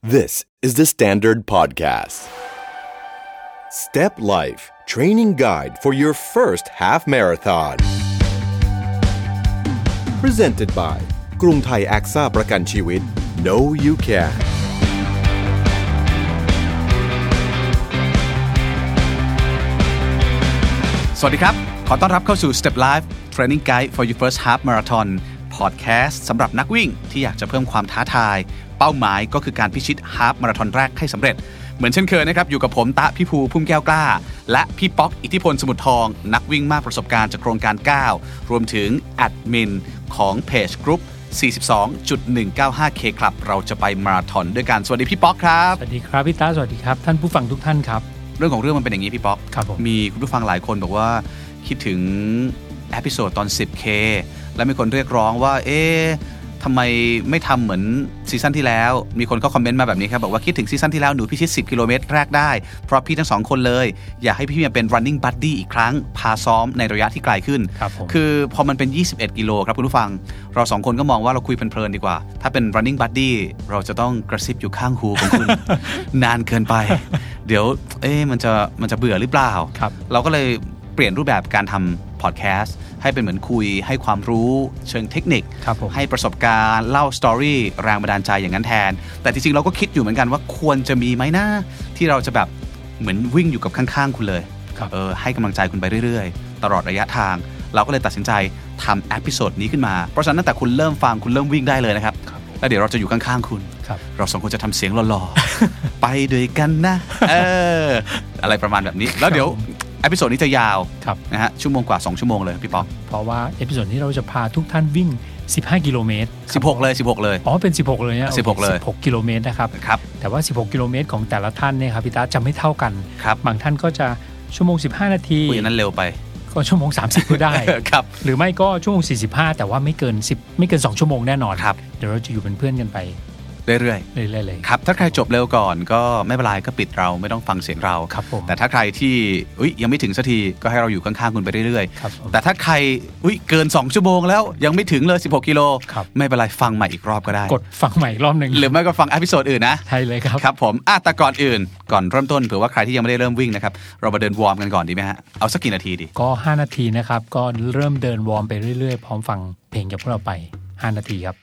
This is the Standard Podcast. Step Life Training Guide for your first half marathon. Presented by กรุงไทยแอคซ่าประกันชีวิต No You Can สวัสดีครับ ขอต้อนรับเข้าสู่ Step Life Training Guide for your first half marathon podcast สำหรับนักวิ่งที่อยากจะเพิ่มความท้าทาย เป้าหมายก็คือการพิชิตฮาล์ฟมาราธอนแรกให้สำเร็จ เหมือนเช่นเคยนะครับ อยู่กับผมต้า พิภูพุ่มแก้วกล้า และพี่ป๊อกอิทธิพลสมุทรทอง นักวิ่งมากประสบการณ์จากโครงการ ก้าว รวมถึงแอดมินของเพจกรุ๊ป 42.195K ครับเราจะไปมาราธอนด้วยกัน สวัสดีพี่ป๊อกครับ สวัสดีครับพี่ต้าสวัสดีครับ ท่านผู้ฟังทุกท่านครับ เรื่องของเรื่องมันเป็นอย่างนี้พี่ป๊อกครับผมมีคุณผู้ฟังหลายคนบอกว่าคิดถึง episode ตอน 10K แล้วมีคนเรียกร้องว่า เอ๊ะ ทำไมไม่ทำเหมือนซีซั่นที่แล้ว มีคนก็คอมเมนต์มาแบบนี้ครับ บอกว่าคิดถึงซีซั่นที่แล้วหนูพิชิต 10 กิโลเมตรแรกได้ เพราะพี่ทั้งสองคนเลย อยากให้พี่มาเป็น running buddy อีกครั้ง พาซ้อมในระยะที่ไกลขึ้นครับผมคือพอมันเป็น 21 กิโลครับคุณผู้ฟัง เราสองคนก็มองว่าเราคุยเพลินๆดีกว่า ถ้าเป็น running buddy เราจะต้องกระซิบอยู่ข้างหูของคุณ นานเกินไป เดี๋ยว เอ๊ะมันจะมันจะเบื่อหรือเปล่าครับเราก็เลยเปลี่ยนรูปแบบการทำพอดแคสต์ ให้เป็นเหมือนคุย ให้ความรู้เชิงเทคนิคครับผมให้ประสบการณ์เล่า story แรงบันดาลใจอย่างนั้นแทน แต่จริงๆเราก็คิดอยู่เหมือนกันว่าควรจะมีไหมนะที่เราจะแบบเหมือนวิ่งอยู่กับข้างๆ คุณเลยครับเออให้กำลังใจคุณไปเรื่อยๆ ตลอดระยะทาง เราก็เลยตัดสินใจทำ episode นี้ขึ้นมาเพราะฉะนั้นตั้งแต่คุณเริ่มฟังคุณเริ่มวิ่งได้เลยนะครับครับผมแล้วเดี๋ยวเราจะอยู่ข้างๆคุณครับเราสองคนจะทำเสียงหล่อๆ ไปด้วยกันนะ เออ อะไรประมาณแบบนี้ แล้วเดี๋ยว episode นี้จะยาวครับ นะฮะชั่วโมงกว่า 2 ชั่วโมงเลยพี่ป๊อกเพราะว่า episode นี้เราจะพาทุกท่านวิ่ง 15 กิโลเมตร16 เลย 16 เลย อ๋อเป็น 16 เลยนะ16เลย 16 กิโลเมตรนะครับ ครับ แต่ว่า 16 กิโลเมตรของแต่ละท่านเนี่ยครับพี่ต้าจะไม่เท่ากัน ครับบางท่านก็จะชั่วโมง 15 นาทีคุยอย่างนั้นเร็วไป ก็ชั่วโมง 30 ก็ได้ ครับ หรือไม่ก็ชั่วโมง 45 แต่ว่าไม่เกิน 10 ไม่เกิน 2 ชั่วโมงแน่นอน ครับ เดี๋ยวเราจะอยู่เป็นเพื่อนกันไป เรื่อยเรื่อยๆเลยๆครับถ้าใครจบเร็วก่อนก็ไม่เป็นไรก็ปิดเราไม่ต้องฟังเสียงเราครับผมแต่ถ้าใครที่อุยยังไม่ถึงสักทีก็ให้เราอยู่ข้างๆคุณไปเรื่อยครับผมๆแต่ถ้าใครอุยเกิน 2 ชั่วโมงแล้วยังไม่ถึงเลย 16 กิโลครับไม่เป็นไรฟังใหม่อีกรอบก็ได้ กดฟังใหม่อีกรอบหนึ่งหรือไม่ก็ฟัง episode อื่นนะใช่เลยครับครับผมอะแต่ก่อนอื่น ก่อนเริ่มต้นเผื่อว่าใครที่ยังไม่ได้เริ่มวิ่งนะครับเรามาเดินวอร์มกันก่อนดีไหมฮะเอาสักกี่นาทีดีก็ 5 นาทีนะครับก็เริ่มเดินวอร์มไปเรื่อยๆ พร้อมฟังเพลงจากพวกเราไป 5 นาทีครับ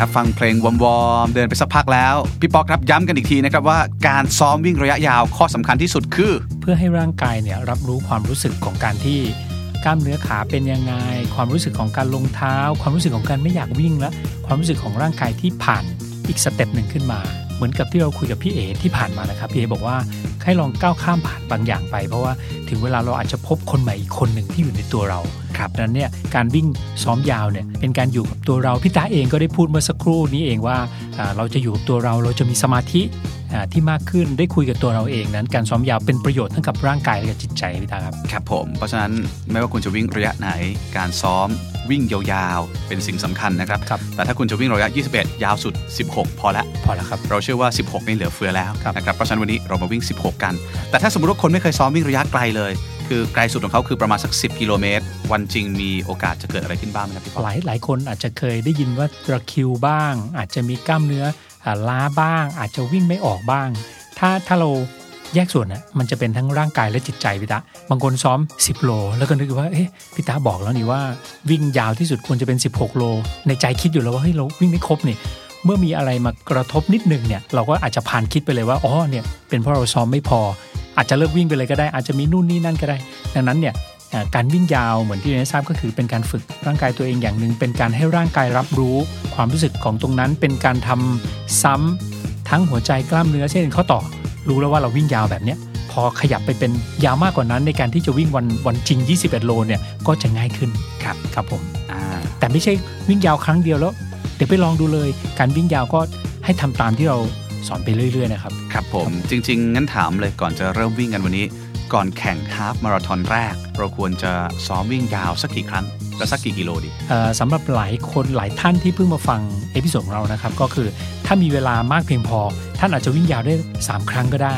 ครับฟังเพลงวอร์มๆเดินไปสักพักแล้ว พี่ป๊อกครับย้ำกันอีกทีนะครับว่าการซ้อมวิ่งระยะยาวข้อสำคัญที่สุดคือ เพื่อให้ร่างกายเนี่ยรับรู้ความรู้สึกของการที่กล้ามเนื้อขาเป็นยังไง ความรู้สึกของการลงเท้า ความรู้สึกของการไม่อยากวิ่งและความรู้สึกของร่างกายที่ผ่านอีกสเต็ปหนึ่งขึ้นมา เหมือนกับที่เราคุยกับพี่เอที่ผ่านมานะครับพี่เอบอกว่าให้ลองก้าวข้ามผ่านบางอย่างไป เพราะว่าถึงเวลาเราอาจจะพบคนใหม่อีกคนหนึ่งที่อยู่ในตัวเรา ครับดังนั้นเนี่ยการวิ่งซ้อมยาวเนี่ยเป็นการอยู่กับตัวเราพี่ตาเองก็ได้พูดเมื่อสักครู่นี้เองว่าอ่าเราจะอยู่กับตัวเราเราจะมีสมาธิอ่าที่มากขึ้นได้คุยกับตัวเราเองนั้น การซ้อมยาวเป็นประโยชน์ทั้งกับร่างกายและกับจิตใจพี่ตาครับครับผมเพราะฉะนั้นไม่ว่าคุณจะวิ่งระยะไหน การซ้อมวิ่งยาวๆ เป็นสิ่งสำคัญนะครับครับแต่ถ้าคุณจะวิ่งระยะ 21 ยาวสุด 16 พอละพอแล้วครับ เราเชื่อว่า 16 นี่เหลือเฟือแล้วครับนะครับ เพราะฉะนั้นวันนี้เรามาวิ่ง 16 กัน แต่ถ้าสมมติว่าคนไม่เคยซ้อมวิ่งระยะไกลเลย คือไกลสุดของเขาคือประมาณสัก 10 กิโลเมตร วันจริงมีโอกาสจะเกิดอะไรขึ้นบ้างไหมครับพี่ปอหลายหลายคนอาจจะเคยได้ยินว่าตะคิวบ้าง อาจจะมีกล้ามเนื้อล้าบ้าง อาจจะวิ่งไม่ออกบ้าง ถ้าถ้าเราแยกส่วนน่ะมันจะเป็นทั้งร่างกายและจิตใจพี่ตาบางคนซ้อม 10 โล แล้วก็นึกว่าเอ๊ะพี่ตาบอกแล้วนี่ว่าวิ่งยาวที่สุดควรจะเป็น 16 โล ในใจคิดอยู่แล้วว่าเฮ้ยเราวิ่งไม่ครบนี่ เมื่อมีอะไรมากระทบนิดนึงเนี่ยเราก็อาจจะผ่านคิดไปเลยว่าอ๋อเนี่ยเป็นเพราะเราซ้อมไม่พอ อาจจะเลิกวิ่งไปเลยก็ได้ อาจจะมีนู่นนี่นั่นก็ได้ ดังนั้นเนี่ยเอ่อการวิ่งยาวเหมือนที่เรนทราบก็คือเป็นการฝึกร่างกายตัวเองอย่างหนึ่งเป็นการให้ร่างกายรับรู้ ความรู้สึกของตรงนั้นเป็นการทำซ้ำทั้งหัวใจกล้ามเนื้อเช่นข้อต่อ รู้แล้วว่าเราวิ่งยาวแบบเนี้ยพอขยับไปเป็นยาวมากกว่านั้นในการที่จะวิ่งวันวันจริง 21 โลเนี่ยก็จะง่ายขึ้นครับครับผมอ่าแต่ไม่ใช่วิ่งยาวครั้งเดียวแล้วเดี๋ยวไปลองดูเลย การวิ่งยาวก็ให้ทำตามที่เราสอนไปเรื่อยๆนะครับ ครับผม จริง ๆ งั้นถามเลยก่อนจะเริ่มวิ่งกันวันนี้ ก่อนแข่ง half marathon แรก เราควรจะซ้อมวิ่งยาวสักกี่ครั้ง และสักกี่กิโลดีเอ่อสำหรับหลายคนหลายท่านที่เพิ่งมาฟัง episode ของเรานะครับ ก็คือถ้ามีเวลามากเพียงพอ ท่านอาจจะวิ่งยาวได้ 3 ครั้งก็ได้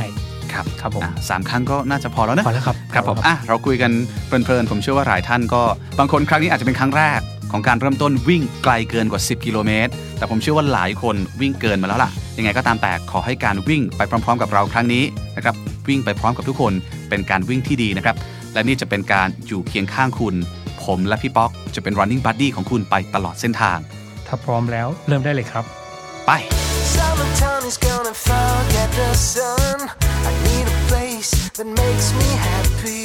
ครับครับผมอะสามครั้งก็น่าจะพอแล้วนะพอแล้วครับครับผมอะเราคุยกันเพลินๆผมเชื่อว่าหลายท่านก็บางคนครั้งนี้อาจจะเป็นครั้งแรก ของการเริ่มต้นวิ่งไกลเกินกว่า 10 กิโลเมตร แต่ผมเชื่อว่าหลายคนวิ่งเกินมาแล้วล่ะ ยังไงก็ตามแต่ขอให้การวิ่งไปพร้อม ๆ กับเราครั้งนี้นะครับ วิ่งไปพร้อมกับทุกคน เป็นการวิ่งที่ดีนะครับ และนี่จะเป็นการอยู่เคียงข้างคุณ ผมและพี่ป๊อกจะเป็น running buddy ของคุณไปตลอดเส้นทาง ถ้าพร้อมแล้วเริ่มได้เลยครับ ไป Summertime is gonna forget the sun. I need a place that makes me happy.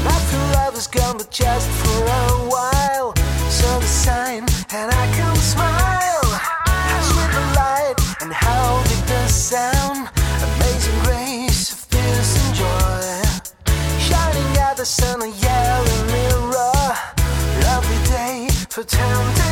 And I feel love is gone, but just for a while. So the sign, and I can smile. The light, and how big the sound. Amazing grace of and joy. Shining at the sun, a yellow mirror. Lovely day for.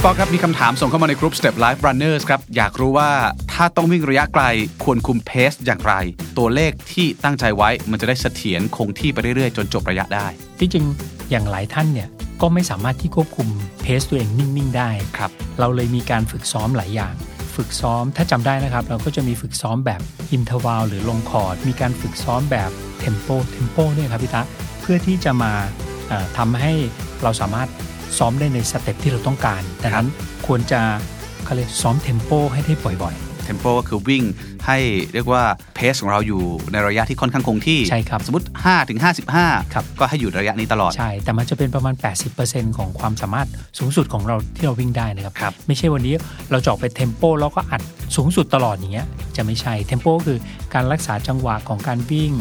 พี่ป๊อกครับ มีคำถามส่งเข้ามาในกลุ่ม Step Life Runners ครับ อยากรู้ว่าถ้าต้องวิ่งระยะไกลควรคุม pace อย่างไร ตัวเลขที่ตั้งใจไว้มันจะได้เสถียรคงที่ไปเรื่อยๆ จนจบระยะได้ ที่จริงอย่างหลายท่านเนี่ยก็ไม่สามารถที่ควบคุม pace ตัวเองนิ่งๆ ได้ครับ เราเลยมีการฝึกซ้อมหลายอย่าง ฝึกซ้อมถ้าจำได้นะครับ เราก็จะมีฝึกซ้อมแบบ interval หรือลงคอร์ดมีการฝึกซ้อมแบบ tempo tempo เนี่ยครับพี่ตะเพื่อที่จะมาเอ่อทำให้เราสามารถ ซ้อมได้ใน step ที่เราต้องการดังนั้นควรจะเขาเรียกซ้อม tempo ให้ได้บ่อย tempo ก็คือวิ่งให้เรียกว่า pace ของเราอยู่ในระยะที่ค่อนข้างคงที่ใช่ครับสมมติ 5 ถึง 55ครับก็ให้อยู่ระยะนี้ตลอดๆใช่ แต่มันจะเป็นประมาณ 80%ของความสามารถสูงสุดของเราที่เราวิ่งได้นะครับครับไม่ใช่วันนี้เราจะออกไป tempo แล้วก็อัดสูงสุดตลอดอย่างเงี้ยจะไม่ใช่ tempo คือการรักษาจังหวะของการวิ่ง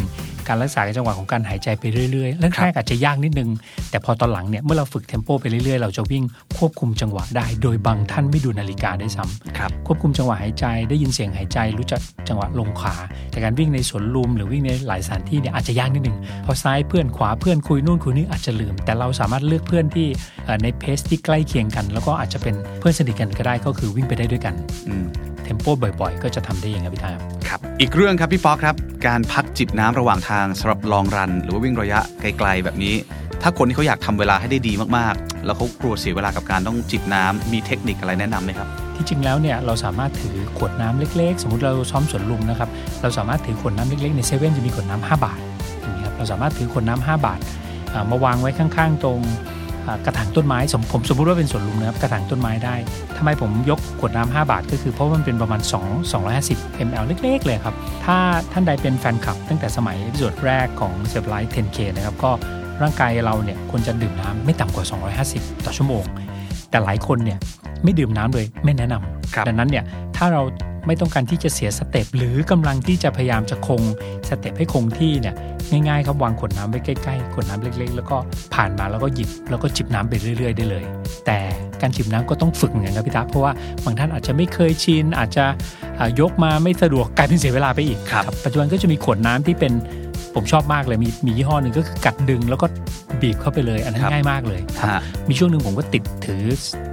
การรักษาจังหวะของการหายใจไปเรื่อยๆแรกๆอาจจะยากนิดนึง แต่พอตอนหลังเนี่ยเมื่อเราฝึกเทมโปไปเรื่อยๆ เราจะวิ่งควบคุมจังหวะได้ โดยบางท่านไม่ดูนาฬิกาได้วยซ้ำครับควบคุมจังหวะหายใจได้ยินเสียงหายใจรู้จักจังหวะลงขาแต่การวิ่งในสวนลุมหรือวิ่งในหลายสถานที่เนี่ยอาจจะยากนิดหนึ่งพอซ้ายเพื่อนขวาเพื่อนคุยนู่นคุยนี่อาจจะลืม แต่เราสามารถเลือกเพื่อนที่เอ่อในเพสที่ใกล้เคียงกัน แล้วก็อาจจะเป็นเพื่อนสนิทกันก็ได้ก็คือวิ่งไปได้ด้วยกันอืมเทมโปบ่อยๆ ก็จะทำได้อย่างครับพี่ทาครับครับ อีกเรื่องครับพี่ป๊อกครับ การพักจิบน้ำระหว่างทางสำหรับลองรัน หรือว่าวิ่งระยะไกลๆแบบนี้ ถ้าคนที่เขาอยากทำเวลาให้ได้ดีมากๆ แล้วเขากลัวเสียเวลากับการต้องจิบน้ำมีเทคนิคอะไรแนะนำไหมครับที่จริงแล้วเนี่ยเราสามารถถือขวดน้ำเล็กๆ สมมติเราซ้อมสวนลุมนะครับเราสามารถถือขวดน้ำเล็กๆในเซเว่นจะมีขวดน้ำ5บาทอย่างนี้ครับเราสามารถถือขวดน้ำ5บาทอ่ามาวางไว้ข้างๆ ตรงอ่า กระถางต้นไม้สมผมสมมติว่าเป็นสวนลุมนะครับกระถางต้นไม้ได้ทำไมผมยกขวดน้ำ5บาท ก็คือเพราะมันเป็นประมาณ 2 250 ml เล็ก ๆ เลยครับ ถ้าท่านใดเป็นแฟนคลับ ตั้งแต่สมัย episode แรกของ Step Life 10K นะครับก็ร่างกายเราเนี่ยควรจะดื่มน้ำไม่ต่ำกว่า 250 ต่อชั่วโมง แต่หลายคนเนี่ยไม่ดื่มน้ำเลยไม่แนะนำครับดังนั้นเนี่ยถ้าเราไม่ต้องการที่จะเสีย step หรือกำลังที่จะพยายามจะคง step ให้คงที่เนี่ยง่ายๆครับวางขวดน้ำไว้ใกล้ๆขวดน้ำเล็ก ๆ แล้วก็ผ่านมาแล้วก็หยิบแล้วก็จิบน้ำไปเรื่อย ๆ ได้เลย แต่การจิบน้ำก็ต้องฝึกเหมือนกันครับพี่ตาเพราะว่าบางท่านอาจจะไม่เคยชินอาจจะอ่ายกมาไม่สะดวกกลายเป็นเสียเวลาไปอีกครับปัจจุบันก็จะมีขวดน้ำที่เป็น ผมชอบมากเลยมีมียี่ห้อหนึ่งก็คือกัดดึงแล้วก็บีบเข้าไปเลย อันนั้นครับง่ายมากเลยครับฮะมีช่วงหนึ่งผมก็ติดถือ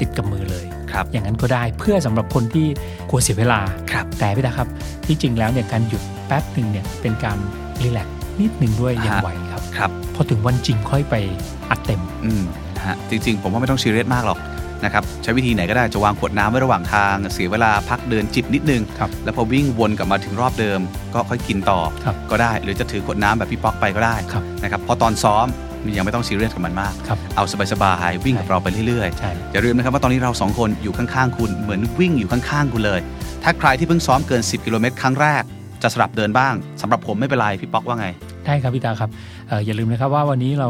ติดกับมือเลยครับอย่างนั้นก็ได้เพื่อสำหรับคนที่กลัวเสียเวลาครับแต่พี่ตาครับ ที่จริงแล้วเนี่ยการหยุดแป๊บหนึ่งเนี่ยเป็นการรีแลกซ์นิดหนึ่งด้วยยังฮะไหวครับครับพอถึงวันจริงค่อยไปอัดเต็มอืมนะฮะจริง ๆ ผมว่าไม่ต้องซีเรียสมากหรอก นะครับใช้วิธีไหนก็ได้จะวางขวดน้ำไว้ระหว่างทาง เสียเวลาพักเดินจิบนิดนึงครับแล้วพอวิ่งวนกลับมาถึงรอบเดิม ก็ค่อยกินต่อครับก็ได้ หรือจะถือขวดน้ำแบบพี่ป๊อกไปก็ได้ครับนะครับเพราะตอนซ้อมมันยังไม่ต้องซีเรียสกับมันมากครับเอาสบายๆวิ่งกับใช่เราไปเรื่อยใช่ๆอย่าลืมนะครับว่าตอนนี้เราสองคนอยู่ข้างๆคุณเหมือนวิ่งอยู่ข้างๆคุณเลย ถ้าใครที่เพิ่งซ้อมเกิน 10 กิโลเมตรครั้งแรก จะสลับเดินบ้างสำหรับผมไม่เป็นไรพี่ป๊อกว่าไงได้ครับพี่ตาครับเอ่ออย่าลืมนะครับว่าวันนี้เรา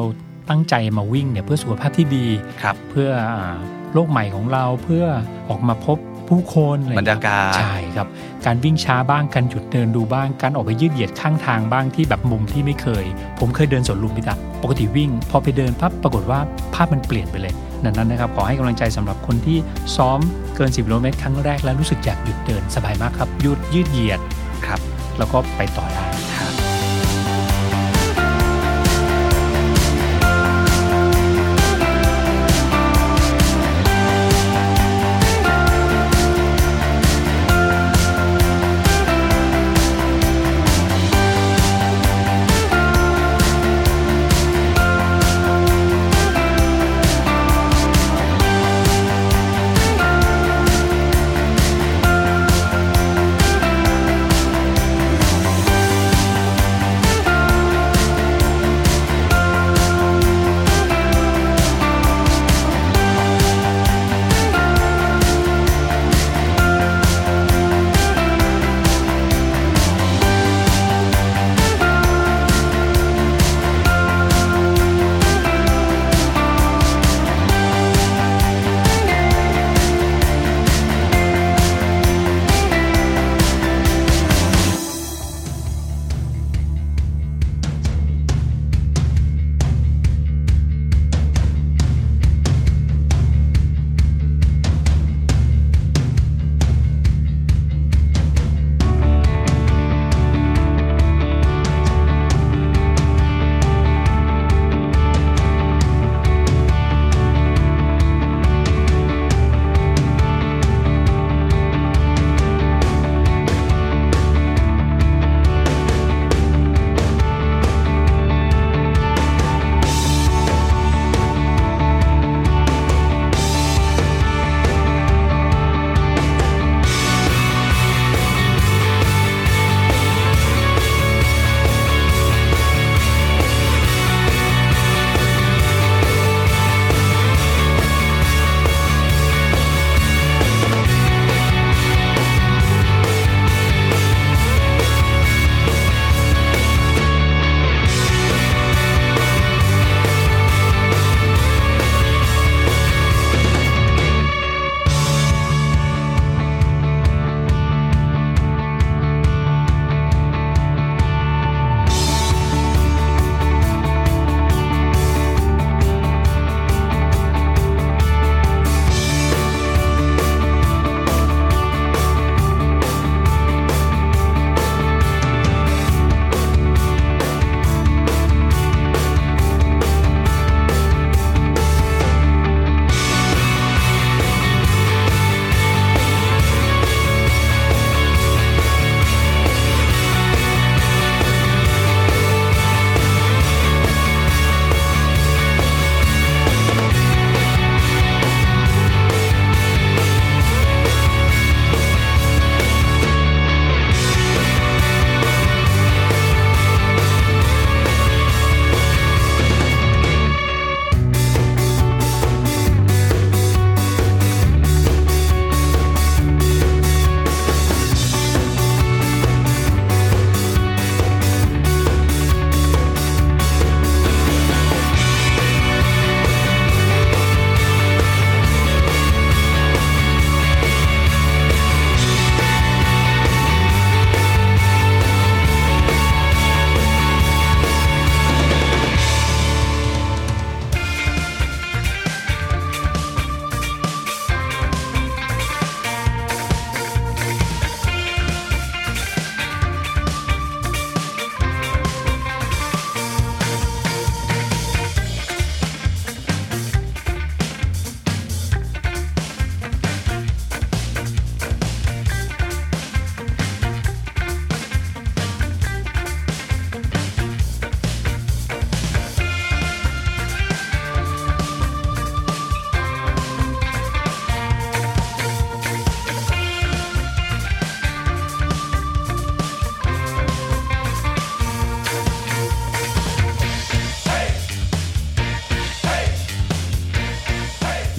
ตั้งใจมาวิ่งเนี่ยเพื่อสุขภาพที่ดีครับเพื่ออ่า โลกใหม่ของเราเพื่อออกมาพบผู้คนอะไรบรรยากาศใช่ครับ การวิ่งช้าบ้างการหยุดเดินดูบ้าง การออกไปยืดเหยียดข้างทางบ้างที่แบบมุมที่ไม่เคย ผมเคยเดินสวนลุมพิตาปกติวิ่ง พอไปเดินปั๊บปรากฏว่าภาพมันเปลี่ยนไปเลยดังนั้นนะครับขอให้กำลังใจสำหรับคนที่ซ้อมเกิน 10กิโลเมตรครั้งแรกแล้วรู้สึกอยากหยุดเดินสบายมากครับยืดยืดเหยียดครับ แล้วก็ไปต่อได้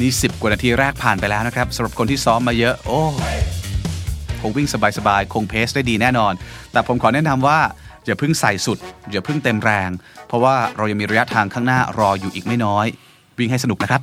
นี้ 10 กว่านาทีแรกผ่านไปแล้วนะครับสำหรับคนที่ซ้อมมาเยอะ โอ้คงวิ่งสบายๆ คงเพสได้ดีแน่นอน แต่ผมขอแนะนำว่าอย่าเพิ่งใส่สุด อย่าเพิ่งเต็มแรง เพราะว่าเรายังมีระยะทางข้างหน้ารออยู่อีกไม่น้อย วิ่งให้สนุกนะครับ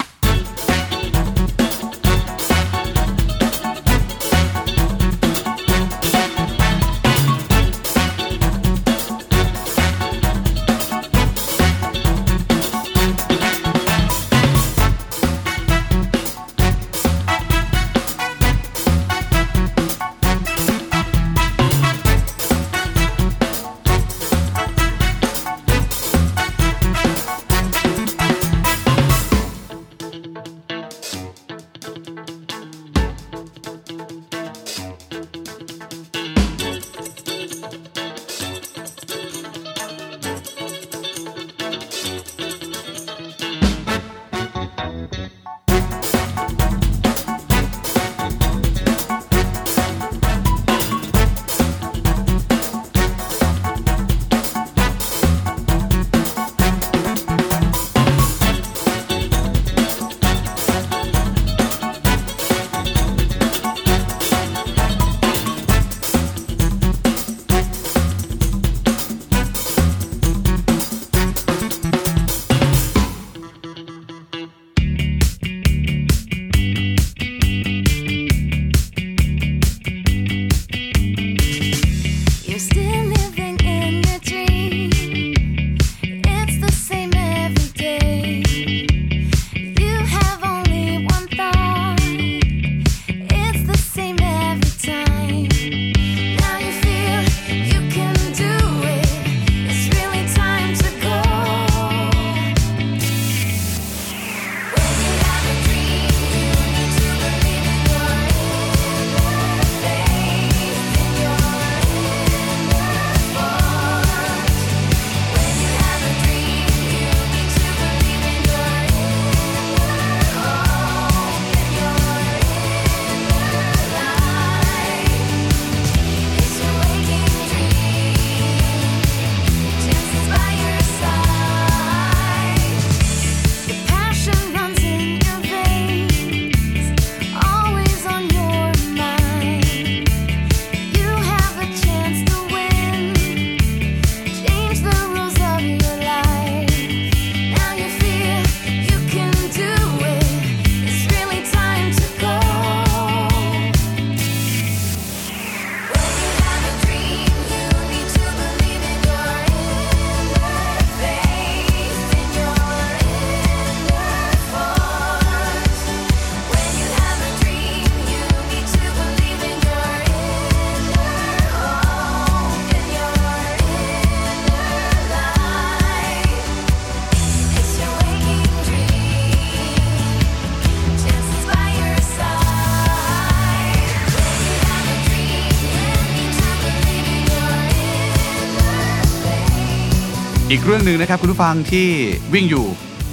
เรื่องหนึ่งนะครับคุณผู้ฟังที่วิ่งอยู่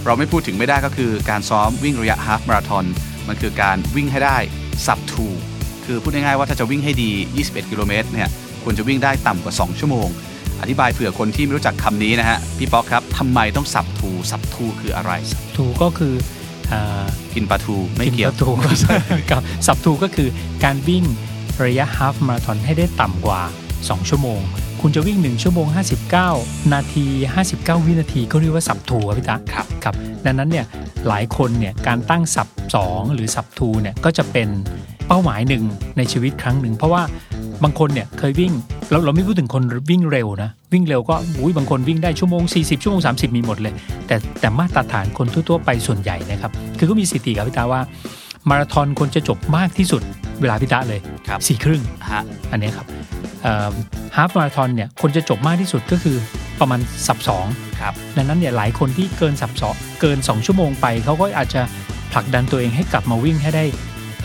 เราไม่พูดถึงไม่ได้ก็คือการซ้อมวิ่งระยะฮาฟมาราทอนมันคือการวิ่งให้ได้สับทูคือพูดง่ายๆว่าถ้าจะวิ่งให้ดี 21 กิโลเมตรเนี่ยควรจะวิ่งได้ต่ำกว่า 2 ชั่วโมง อธิบายเผื่อคนที่ไม่รู้จักคำนี้นะฮะพี่ป๊อกครับทำไมต้องสับทูสับทูคืออะไร ทูก็คือกินปลาทูไม่เกี่ยวทูกับสับทูก็คือการวิ่งระยะฮาฟมาราธอนให้ได้ต่ำกว่า 2 ชั่วโมง คุณจะวิ่ง 1 ชั่วโมง 59 นาที 59 วินาทีก็เรียกว่าสับทูครับพี่ตาครับครับดังนั้นเนี่ยหลายคนเนี่ยการตั้งสับ 2 หรือสับทูเนี่ยก็จะเป็นเป้าหมายหนึ่งในชีวิตครั้งหนึ่ง เพราะว่าบางคนเนี่ยเคยวิ่งเราเราไม่พูดถึงคนวิ่งเร็วนะ วิ่งเร็วก็อุ้ยบางคนวิ่งได้ชั่วโมง 40 ชั่วโมง 30 มีหมดเลย แต่แต่มาตรฐานคนทั่วๆไปส่วนใหญ่นะครับคือก็มีสถิติครับพี่ตาว่ามาราธอนคนจะจบมากที่สุดเวลาพี่ตาเลยครับสี่ครึ่งฮะอันเนี้ยครับ ฮาฟมาราธอนเนี่ยคนจะจบมากที่สุดก็คือประมาณสับสองครับดังนั้นเนี่ยหลายคนที่เกินสับสองเกิน 2 ชั่วโมงไปเขาก็อาจจะผลักดันตัวเองให้กลับมาวิ่งให้ได้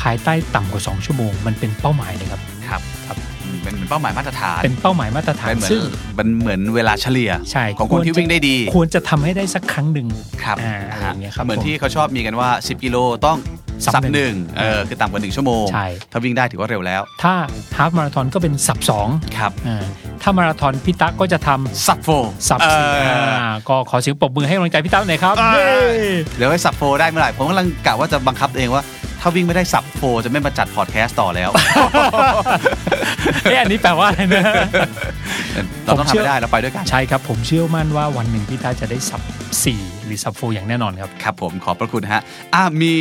ภายใต้ต่ำกว่า 2 ชั่วโมง มันเป็นเป้าหมายเลยครับครับครับอืมเป็นเป็นเป้าหมายมาตรฐานเป็นเป้าหมายมาตรฐานเป็นเหมือนซึ่งมันเหมือนเวลาเฉลี่ยใช่ของคนที่วิ่งได้ดี ควรจะทำให้ได้สักครั้งหนึ่งครับอ่าอะไรอย่างเงี้ยครับเหมือนผมที่เขาชอบมีกันว่า 10 กิโลต้อง สับสับหนึ่งหนึ่งเออคือต่ำกว่าหนึ่งชั่วโมง ใช่ ถ้าวิ่งได้ถือว่าเร็วแล้ว ถ้าฮาล์ฟมาราธอนก็เป็นสับสองครับ อ่าถ้ามาราธอนพี่ตั๊กก็จะทำสับโฟสับเอสี่ออ่าก็ขอเสียงปรบมือให้กำลังใจพี่ตั๊กหน่อยครับอ่าเย้ เดี๋ยวให้สับโฟได้เมื่อไหร่ ผมกำลังกะว่าจะบังคับตัวเองว่า ถ้าวิ่งไม่ได้สับโฟจะไม่มาจัดพอดแคสต์ต่อแล้ว เอ๊ะอันนี้แปลว่าอะไรนะ เราต้องผมเชื่ทำอไม่ได้เราไปด้วยกัน ใช่ครับ ผมเชื่อมั่นว่าวันหนึ่งพี่ตั๊กจะได้สับสี่หรือ sub four อย่างแน่นอนครับ ครับผมขอบพระคุณฮะอะมี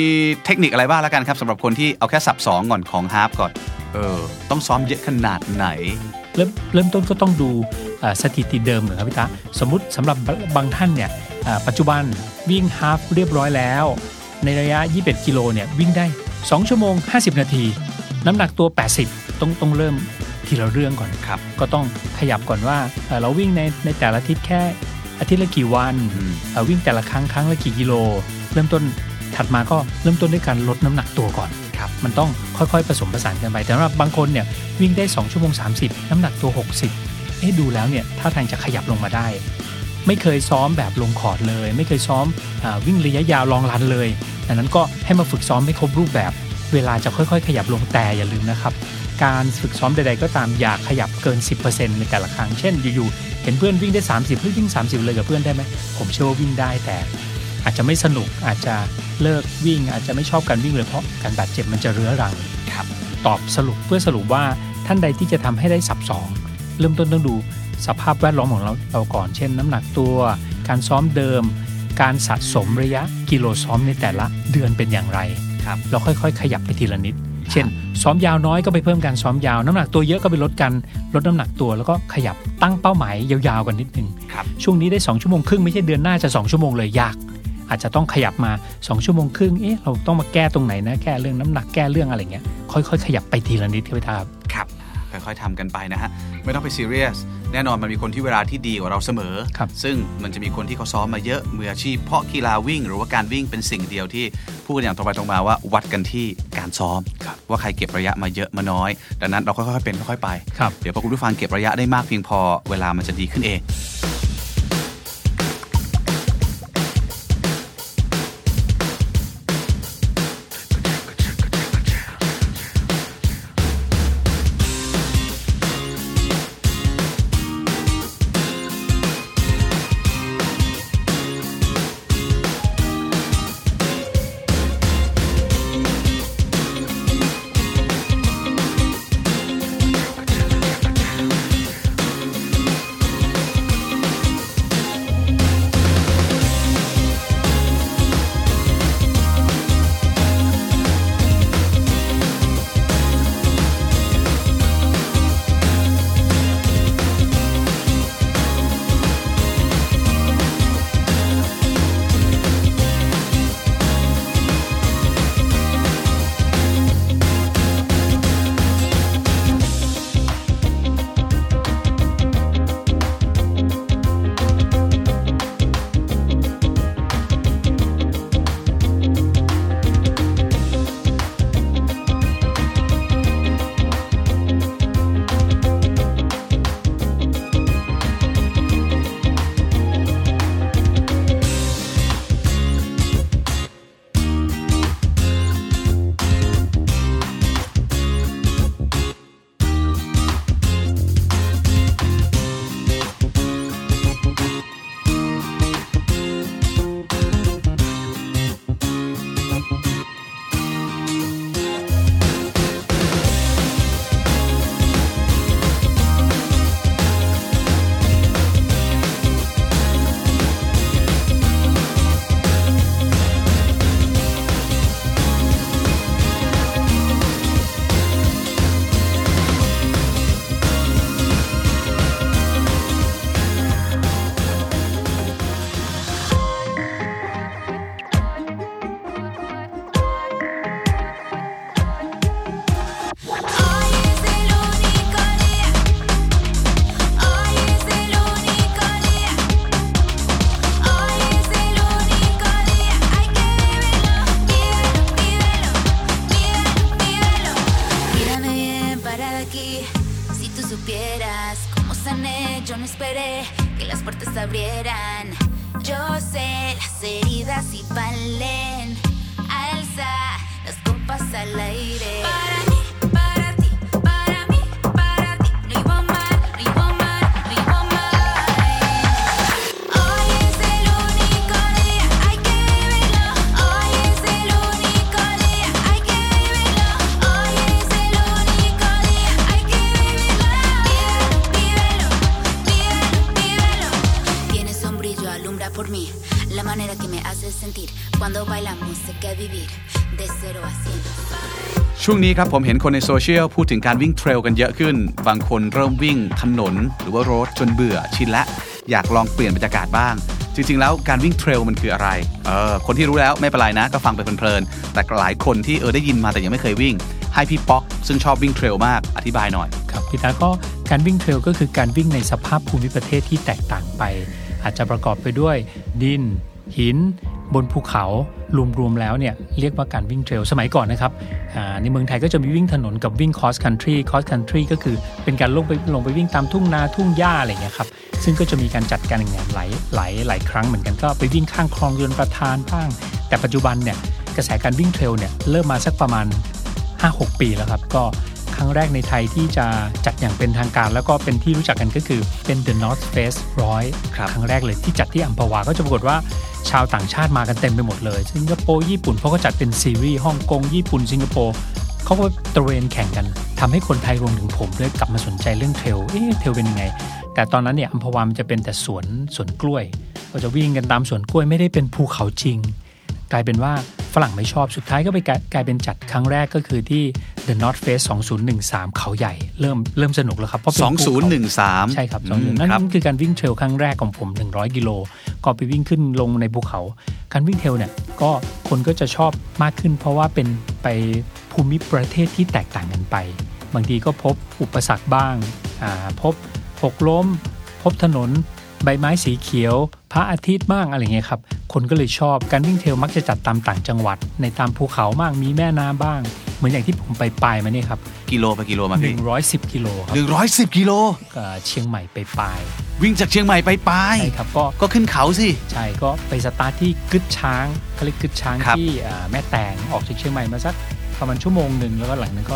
เทคนิคอะไรบ้างแล้วกันครับสำหรับคนที่เอาแค่ sub สองก่อนของ half ก่อนเออต้องซ้อมเยอะขนาดไหน เริ่มเริ่มต้นก็ต้องดูเอ่อสถิติเดิมเหรอครับพี่ตาสมมติสำหรับบางท่านเนี่ยเอ่อปัจจุบันวิ่ง half เรียบร้อยแล้ว ในระยะ 21 กิโลเนี่ยวิ่งได้ 2 ชั่วโมง 50 นาที น้ำหนักตัว 80 ต้องต้องเริ่ม ทีละเรื่องก่อนครับ ก็ต้องขยับก่อนว่าเอ่อเราวิ่งในในแต่ละอาทิตย์แค่อาทิตย์ละกี่วันอืมเอ่อวิ่งแต่ละครั้งครั้งละกี่กิโล เริ่มต้นถัดมาก็เริ่มต้นด้วยการลดน้ำหนักตัวก่อนครับมันต้องค่อยๆผสมผสานกันไป แต่สำหรับบางคนเนี่ยวิ่งได้ 2 ชั่วโมง 30 น้ำหนักตัว 60เอ๊ะดูแล้วเนี่ยท่าทางจะขยับลงมาได้ ไม่เคยซ้อมแบบลงคอร์ดเลย ไม่เคยซ้อมอาวิ่งระยะยาวลองรันเลยดังนั้นก็ให้มาฝึกซ้อมให้ครบรูปแบบ เวลาจะค่อยๆ ขยับลงแต่อย่าลืมนะครับ การฝึกซ้อมใดๆก็ตามอย่าขยับเกิน 10%ในแต่ละครั้ง เช่นอยู่ๆเห็นเพื่อนวิ่งได้ 30เฮ้ยวิ่ง 30 เลยกับเพื่อนได้ไหมผมเชื่อว่าวิ่งได้แต่อาจจะไม่สนุกอาจจะเลิกวิ่ง อาจจะไม่ชอบการวิ่งเลยเพราะการบาดเจ็บมันจะเรื้อรังครับตอบสรุปเพื่อสรุปว่าท่านใดที่จะทำให้ได้สับสองเริ่มต้นต้องดูสภาพแวดล้อมของเราเราก่อนเช่น น้ำหนักตัว การซ้อมเดิม การสะสมระยะกิโลซ้อมในแต่ละเดือนเป็นอย่างไรครับเราค่อยๆ ขยับไปทีละนิด เช่น ซ้อมยาวน้อยก็ไปเพิ่มการซ้อมยาว น้ำหนักตัวเยอะก็ไปลดกันลดน้ำหนักตัวแล้วก็ขยับตั้งเป้าหมายยาวๆกันนิดนึงครับช่วงนี้ได้ 2 ชั่วโมงครึ่งไม่ใช่เดือนหน้าจะ 2 ชั่วโมงเลยยาก อาจจะต้องขยับมา 2 ชั่วโมงครึ่งเอ๊ะเราต้องมาแก้ตรงไหนนะแก้เรื่องน้ำหนักแก้เรื่องอะไรเงี้ยค่อยๆ ขยับไปทีละนิดครับพี่ตาครับ ครับค่อยๆทำกันไปนะฮะไม่ต้องไปซีเรียสแน่นอนมันมีคนที่เวลาที่ดีกว่าเราเสมอครับซึ่งมันจะมีคนที่เขาซ้อมมาเยอะมืออาชีพเพราะกีฬาวิ่ง หรือว่าการวิ่งเป็นสิ่งเดียวที่พูดกันอย่างตรงไปตรงมาว่าวัดกันที่การซ้อม ว่าใครเก็บระยะมาเยอะมาน้อย ดังนั้นเราค่อยๆเป็นค่อยๆไปครับเดี๋ยวพอคุณผู้ฟังเก็บระยะได้มากเพียงพอเวลามันจะดีขึ้นเอง ช่วงนี้ครับผมเห็นคนในโซเชียลพูดถึงการวิ่งเทรลกันเยอะขึ้น บางคนเริ่มวิ่งถนน หรือว่ารดจนเบื่อชินละ อยากลองเปลี่ยนบรรยากาศบ้าง จริง ๆ แล้วการวิ่งเทรลมันคืออะไร เออ คนที่รู้แล้วไม่เป็นไรนะ ก็ฟังไปเพลินๆ แต่หลายคนที่เออได้ยินมาแต่ยังไม่เคยวิ่ง ให้พี่ป๊อก ซึ่งชอบวิ่งเทรลมากอธิบายหน่อย ครับพี่ตาก็การวิ่งเทรลก็คือการวิ่งในสภาพภูมิประเทศที่แตกต่างไป อาจจะประกอบไปด้วย ดิน หิน บนภูเขารวมๆแล้วเนี่ยเรียกว่าการวิ่งเทรลสมัยก่อนนะครับอ่าในเมืองไทยก็จะมีวิ่งถนนกับวิ่งคอสคันทรีคอสคันทรีก็คือเป็นการลงไปลงไปวิ่งตามทุ่งนาทุ่งหญ้าอะไรอย่างเงี้ยครับซึ่งก็จะมีการจัดการแข่งขันหลายหลายหลายครั้งเหมือนกันก็ไปวิ่งข้างคลองยนต์ประทานบ้าง แต่ปัจจุบันเนี่ยกระแสการวิ่งเทรลเนี่ยเริ่มมาสักประมาณ 5-6 ปีแล้วครับก็ครั้งแรกในไทยที่จะจัดอย่างเป็นทางการ แล้วก็เป็นที่รู้จักกันก็คือเป็น The North Face 100ครับครั้งแรกเลยที่จัดที่อัมพวาก็จะปรากฏว่า ชาวต่างชาติมากันเต็มไปหมดเลย สิงคโปร์ญี่ปุ่นเขาก็จัดเป็นซีรีส์ฮ่องกงญี่ปุ่น สิงคโปร์เขาก็ตระเวนแข่งกันทำให้คนไทยรวมถึงผมด้วยกลับมาสนใจเรื่องเทรลเอ๊ะเทรลเป็นยังไง แต่ตอนนั้นเนี่ยอัมพวามันจะเป็นแต่สวนสวนกล้วย เราจะวิ่งกันตามสวนกล้วยไม่ได้เป็นภูเขาจริง กลายเป็นว่าฝรั่งไม่ชอบสุดท้ายก็ไปกลายกลายเป็นจัดครั้งแรกก็คือที่ The North Face 2013 เขาใหญ่เริ่มเริ่มสนุกแล้วครับเพราะเป็นภูเขา2013 ใช่ครับอืม20นั่นครับคือการวิ่งเทรลครั้งแรกของผม 100 กิโล ก็ไปวิ่งขึ้นลงในภูเขา การวิ่งเทรลเนี่ยก็คนก็จะชอบมากขึ้น เพราะว่าเป็นไปภูมิประเทศที่แตกต่างกันไป บางทีก็พบอุปสรรคบ้างอ่าพบหกล้ม พบถนน ใบไม้สีเขียว พระอาทิตย์บ้างอะไรเงี้ยครับ คนก็เลยชอบการวิ่งเทรลมักจะจัดตามต่างจังหวัด ในตามภูเขาบ้างมีแม่น้ำบ้าง เหมือนอย่างที่ผมไปปลายมาเนี่ยครับกิโลไปกิโลมาพี่110กิโลครับ110กิโลเอ่อเชียงใหม่ไปปลายวิ่งจากเชียงใหม่ไปปลายใช่ครับก็ก็ขึ้นเขาสิใช่ก็ไปสตาร์ทที่กึดช้างเขาเรียกกึดช้างครับที่อ่าแม่แตงออกจากเชียงใหม่มาสักประมาณชั่วโมงหนึ่งแล้วก็หลังนั้นก็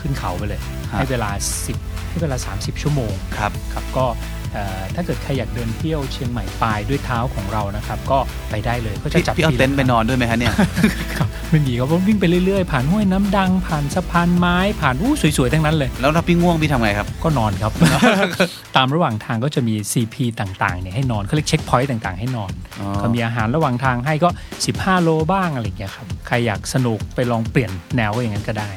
ขึ้นเขาไปเลย ให้เวลา 10 ให้เวลา 30 ชั่วโมงครับครับก็เอ่อ ถ้าเกิดใครอยากเดินเที่ยวเชียงใหม่ปลายด้วยเท้าของเรานะครับ ก็ไปได้เลยเขาจะพี่จัดพี่เอาทีละเต็นท์ไปนอนด้วยไหมฮะเนี่ยครับไม่มีครับเพราะวิ่งไปเรื่อยๆ ผ่านห้วยน้ำดัง ผ่านสะพานไม้ผ่านอู้สวยๆทั้งนั้นเลย แล้วถ้าพี่ง่วงพี่ทำไงครับ ก็นอนครับ ตามระหว่างทางก็จะมี CP ต่างๆเนี่ยให้นอนเขาเรียกเช็คพอยต์ต่างๆ ให้นอนอ๋อก็มีอาหารระหว่างทางให้ก็ 15 โลบ้างอะไรอย่างเงี้ยครับใครอยากสนุกไปลองเปลี่ยนแนวก็อย่างนั้นก็ได้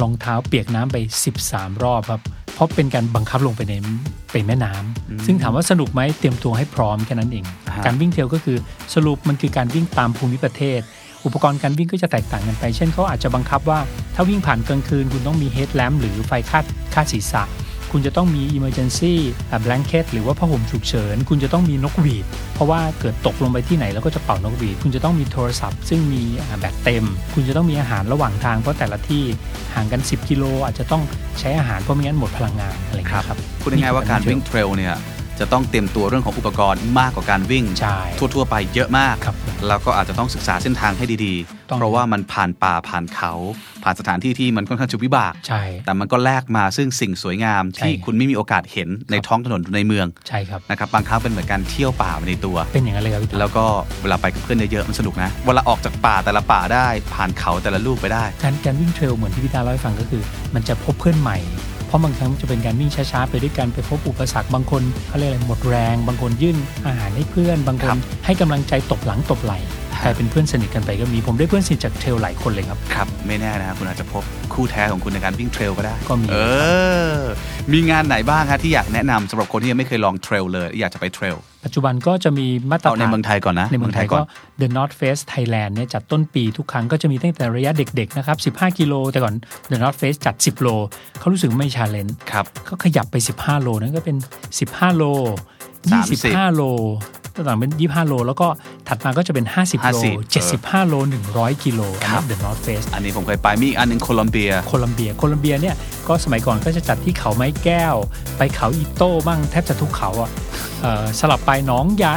รองเท้าเปียกน้ำไป 13 รอบครับเพราะเป็นการบังคับลงไปใน ไปแม่น้ำซึ่งถามว่าสนุกไหมเตรียมตัวให้พร้อมแค่นั้นเองฮะการวิ่งเทรลก็คือสรุปมันคือการวิ่งตามภูมิประเทศ อุปกรณ์การวิ่งก็จะแตกต่างกันไป เช่นเขาอาจจะบังคับว่าถ้าวิ่งผ่านกลางคืนคุณต้องมีเฮดแลมหรือไฟคาดคาดศีรษะ คุณจะต้องมี emergency blanket หรือว่าผ้าห่มฉุกเฉิน คุณจะต้องมีนกหวีด เพราะว่าเกิดตกลงไปที่ไหนแล้วก็จะเป่านกหวีด คุณจะต้องมีโทรศัพท์ ซึ่งมีอ่าแบตเต็ม คุณจะต้องมีอาหารระหว่างทางเพราะแต่ละที่ห่างกัน 10 กิโล อาจจะต้องใช้อาหารเพราะไม่งั้นหมดพลังงานอะไรอย่างเงี้ยครับพูดง่ายๆว่าการวิ่งเทรลเนี่ยจะต้องเตรียมตัวเรื่องของอุปกรณ์มากกว่าการวิ่งใช่ทั่วๆไปเยอะมากครับแล้วก็อาจจะต้องศึกษาเส้นทางให้ดีต้องๆ เพราะว่ามันผ่านป่าผ่านเขา ผ่านสถานที่ที่มันค่อนข้างจะวิบากใช่แต่มันก็แลกมาซึ่งสิ่งสวยงามใช่ที่คุณไม่มีโอกาสเห็นในท้องถนนในเมืองใช่ครับนะครับบางครั้งเป็นเหมือนการเที่ยวป่าไปในตัวเป็นอย่างนั้นเลยครับพี่ตุ๊กแล้วก็เวลาไปกับเพื่อนเยอะๆมันสนุกนะเวลาออกจากป่าแต่ละป่าได้ผ่านเขาแต่ละลูกไปได้ การการวิ่งเทรลเหมือนที่พี่ตาเล่าให้ฟังก็คือ มันจะพบเพื่อนใหม่เพราะบางครั้งมันจะเป็นการวิ่งช้าๆไปด้วยกันไปพบอุปสรรคบางคนเขาเรียกอะไรหมดแรง บางคนยื่นอาหารให้เพื่อน บางคครันบให้กำลังใจตบหลังตบไหล่ กลายเป็นเพื่อนสนิทกันไปก็มีผมได้เพื่อนสนิทจากเทรลหลายคนเลยครับ ครับ ไม่แน่นะครับคุณอาจจะพบคู่แท้ของคุณในการวิ่งเทรลก็ได้ ก็มี เออ มีงานไหนบ้างฮะที่อยากแนะนำสำหรับคนที่ยังไม่เคยลองเทรลเลยอยากจะไปเทรล ปัจจุบันก็จะมีมาตรเอาฐานในเมืองไทยก่อนนะในเมืองไทยก่ก็ อน The North Face Thailand เนี่ยจัดต้นปีทุกครั้งก็จะมีตั้งแต่ระยะเด็กๆนะครับ15 กิโล แต่ก่อน The North Face จัด 10 โล เขารู้สึกไม่ challenge ครับก็ขยับไป 15 โลนั่นก็เป็น 15 โล30 25 โล ต่างๆเป็น 25 โล แล้วก็ถัดมาก็จะเป็น 50 โล50 75 โล 100 กิโลอันนั้นครับ The North Face อันนี้ผมเคยไปมีอีกอันหนึ่งโคลอมเบีย Columbia Columbia เนี่ย ก็สมัยก่อนก็จะจัดที่เขาไม้แก้ว ไปเขาอีโต้บ้างแทบจะทุกเขาอะเอ่อสลับไปหน้องยะ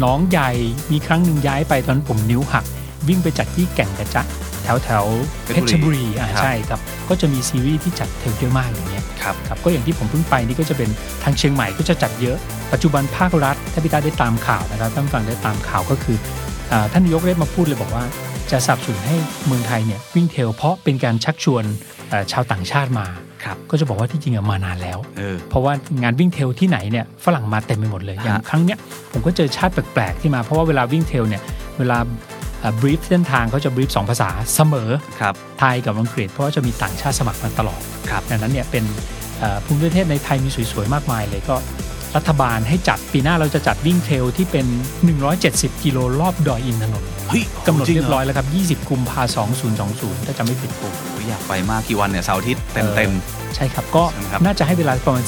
หน้องใหญ่มีครั้งหนึ่งย้ายไปตอนนั้นผมนิ้วหัก วิ่งไปจัดที่แก่งกระจะ แถวแถวๆเพเพชรบุรีชรบุรีอ่าครับใช่ครับก็จะมีซีรีส์ที่จัดเทรลเยอะมากอย่างเงี้ยครับครับก็อย่างที่ผมเพิ่งไปนี่ก็จะเป็นทางเชียงใหม่ก็จะจัดเยอะปัจจุบันภาครัฐถ้าพี่ตาได้ตามข่าวนะครับท่านฟังได้ตามข่าวก็คืออาท่านนายกได้มาพูดเลยบอกว่าจะสนับสนุนให้เมืองไทยเนี่ยวิ่งเทรลเพราะเป็นการชักชวนเอ่อชาวต่างชาติมาครับก็จะบอกว่าที่จริงอะมานานแล้วเออเพราะว่างานวิ่งเทรลที่ไหนเนี่ยฝรั่งมาเต็มไปหมดเลยอย่างฮะครั้งเนี้ยผมก็เจอชาติแปลกๆที่มาเพราะว่าเวลาวิ่งเทรลเนี่ยเวลา บรีฟเส้นทางเขาจะบรีฟสองภาษาเสมอครับไทยกับอังกฤษเพราะว่าจะมีต่างชาติสมัครมาตลอดครับดังนั้นเนี่ยเป็นเอ่อภูมิประเทศในไทยมีสวยๆ มากมายเลยก็รัฐบาลให้จัดปีหน้าเราจะจัดวิ่งเทรลที่เป็น 170 กิโลรอบดอยอินทนนท์เฮ้ยกำหนดจงเรียบร้อยหแล้วครับ 20 กุมภา2020 ถ้าจำไม่ผิดผมโอ้ยอยากไปมากกี่วันเนี่ยเสาร์อาทิตย์เต็มเต็ม ใช่ครับ ก็ใช่ไหมครับ น่าจะให้เวลาประมาณ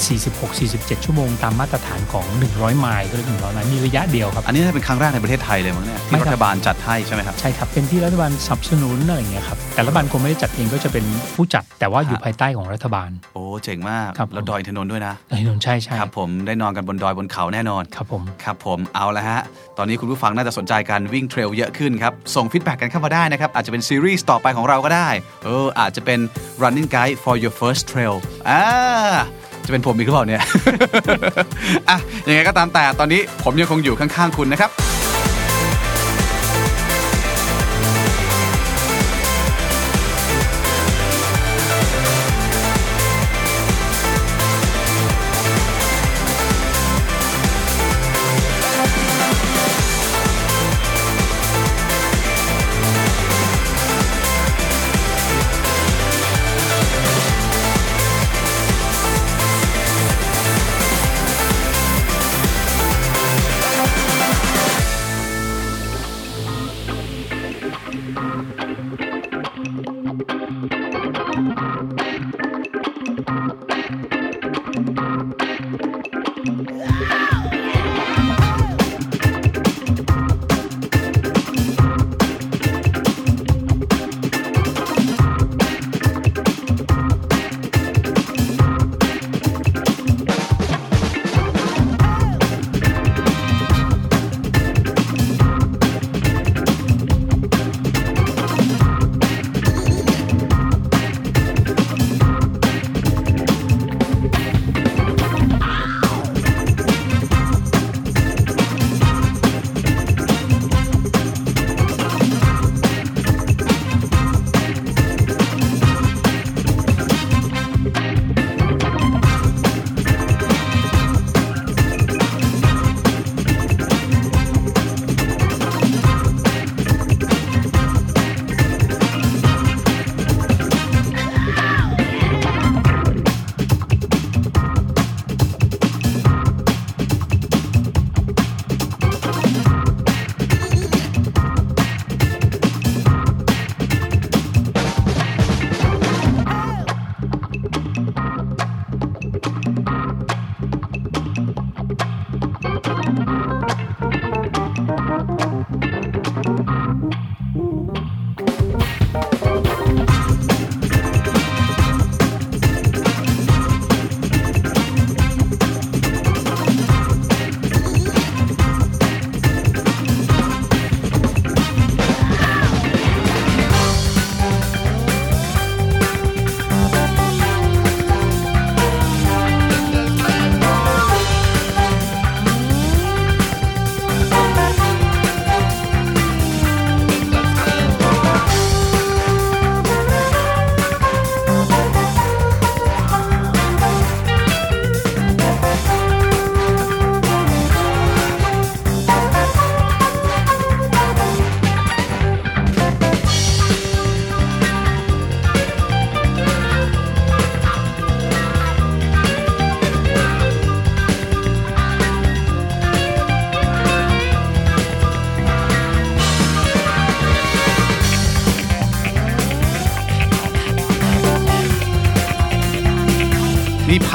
46-47 ชั่วโมงตามมาตรฐานของ 100 ไมล์ก็เรียก100ไมล์มีระยะเดียวครับอันนี้น่าจะเป็นครั้งแรกในประเทศไทยเลยมั้งเนี่ยไม่ที่ครับ รัฐบาลจัดให้ใช่ไหมครับ ใช่ครับ เป็นที่รัฐบาลสนับสนุนอะไรอย่างเงี้ยครับ แต่รัฐบาลคงไม่ได้จัดเองก็จะเป็นผู้จัด แต่ว่าอยู่ฮะภายใต้ของรัฐบาล โอ้เจ๋งมาก ครับ แล้วดอยอินทนนท์ด้วยนะในนนท์ใช่ใช่ครับผมได้นอนกันบนดอยบนเขาแน่นอน ครับผม ครับผมเอาละฮะ ตอนนี้คุณผู้ฟังน่าจะสนใจการวิ่งเทรลเยอะขึ้นครับ ส่งฟีดแบ็กกันเข้ามาได้นะครับ อาจจะเป็นซีรีส์ต่อไปของเราก็ได้ เออ อาจจะเป็น running guide for your first trail อ่าจะเป็นผมอีกหรือเปล่าเนี่ย อะยังไงก็ตามแต่ตอนนี้ผมยังคงอยู่ข้างๆคุณนะครับ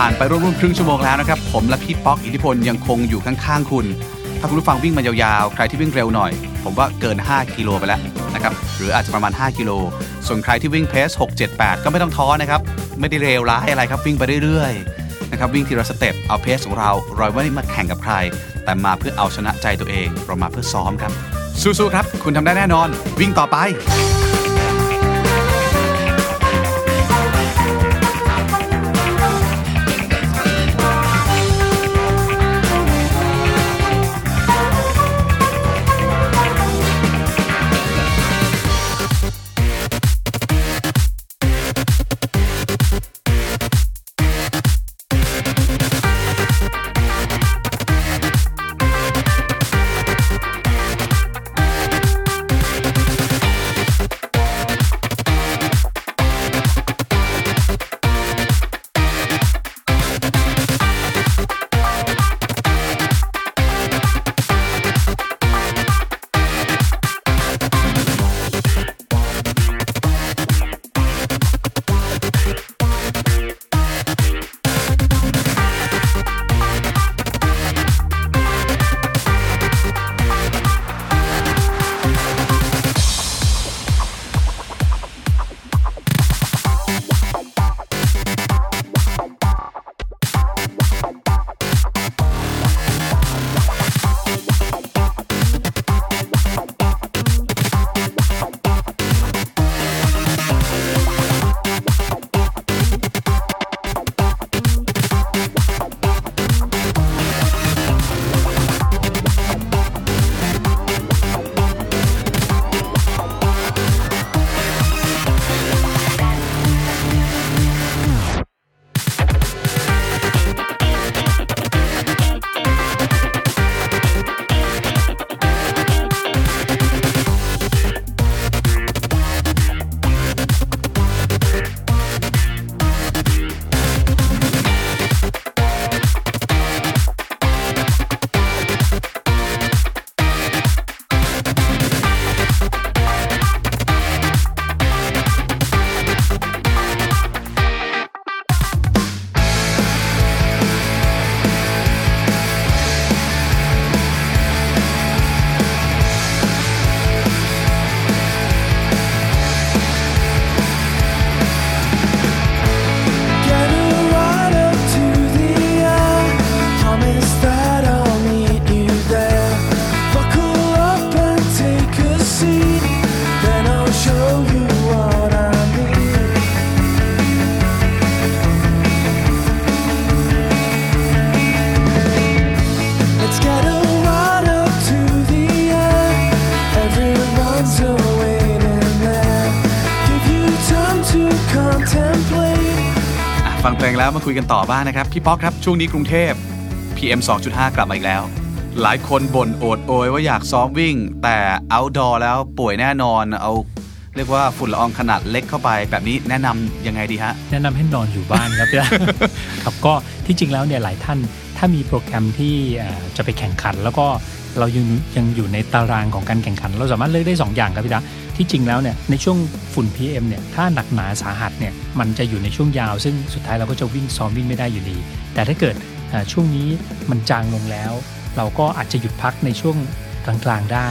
ผ่านไปร่วมๆครึ่งชั่วโมงแล้วนะครับ ผมและพี่ป๊อกอิทธิพลยังคงอยู่ข้างๆคุณ ถ้าคุณผู้ฟังวิ่งมายาวๆ ใครที่วิ่งเร็วหน่อย ผมว่าเกิน 5 กิโลไปแล้วนะครับ หรืออาจจะประมาณ 5 กิโล ส่วนใครที่วิ่งเพส6 7 8 ก็ไม่ต้องท้อนะครับ ไม่ได้เร็วร้ายอะไรครับวิ่งไปเรื่อยๆนะครับวิ่งทีละสเต็ปเอาเพสของเราเราไม่ได้มาแข่งกับใคร แต่มาเพื่อเอาชนะใจตัวเองเรามาเพื่อซ้อมครับสู้ๆครับ คุณทำได้แน่นอน วิ่งต่อไป มาคุยกันต่อบ้างนะครับ พี่ป๊อกครับ ช่วงนี้กรุงเทพ PM 2.5 กลับมาอีกแล้ว หลายคนบ่นโอดโอยว่าอยากซ้อมวิ่ง แต่ outdoor แล้วป่วยแน่นอนเอาเรียกว่าฝุ่นละอองขนาดเล็กเข้าไป แบบนี้แนะนำยังไงดีฮะ แนะนำให้นอนอยู่บ้านครับ ครับก็ที่จริงแล้วเนี่ยหลายท่านถ้ามีโปรแกรมที่จะไปแข่งขัน แล้วก็เรายังยังอยู่ในตารางของการแข่งขัน เราสามารถเลือกได้ 2 อย่างครับพี่ดา ที่จริงแล้วเนี่ยในช่วงฝุ่น PM เนี่ยถ้าหนักหนาสาหัสเนี่ยมันจะอยู่ในช่วงยาว ซึ่งสุดท้ายเราก็จะวิ่งซ้อมวิ่งไม่ได้อยู่ดี แต่ถ้าเกิดเอ่อช่วงนี้มันจางลงแล้ว เราก็อาจจะหยุดพักในช่วงกลางๆได้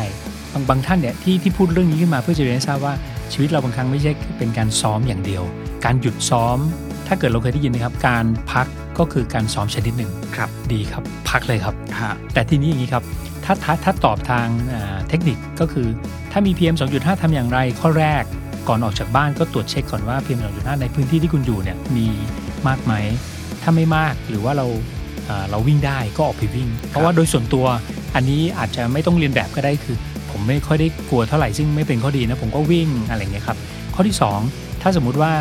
บางบางท่านเนี่ยที่ที่พูดเรื่องนี้ขึ้นมาเพื่อจะเรียนให้ทราบว่าชีวิตเราบางครั้งไม่ใช่เป็นการซ้อมอย่างเดียว การหยุดซ้อม ถ้าเกิดเราเคยได้ยินนะครับ การพักก็คือการซ้อมชนิดหนึ่งครับดีครับ พักเลยครับฮะแต่ทีนี้อย่างนี้ครับ ถ้าถ้าถ้าตอบทางอ่าเทคนิคก็คือถ้ามี PM 2.5ทำอย่างไร ข้อแรกก่อนออกจากบ้านก็ตรวจเช็คก่อนว่า PM 2.5 ในพื้นที่ที่คุณอยู่เนี่ยมีมากไหม ถ้าไม่มากหรือว่าเราอ่าเราวิ่งได้ก็ออกไปวิ่ง เพราะว่าโดยส่วนตัวอันนี้อาจจะไม่ต้องเรียนแบบก็ได้คือ ผมไม่ค่อยได้กลัวเท่าไหร่ซึ่งไม่เป็นข้อดีนะผมก็วิ่งอะไรอย่างเงี้ยครับข้อที่ 2 ถ้าสมมุติว่า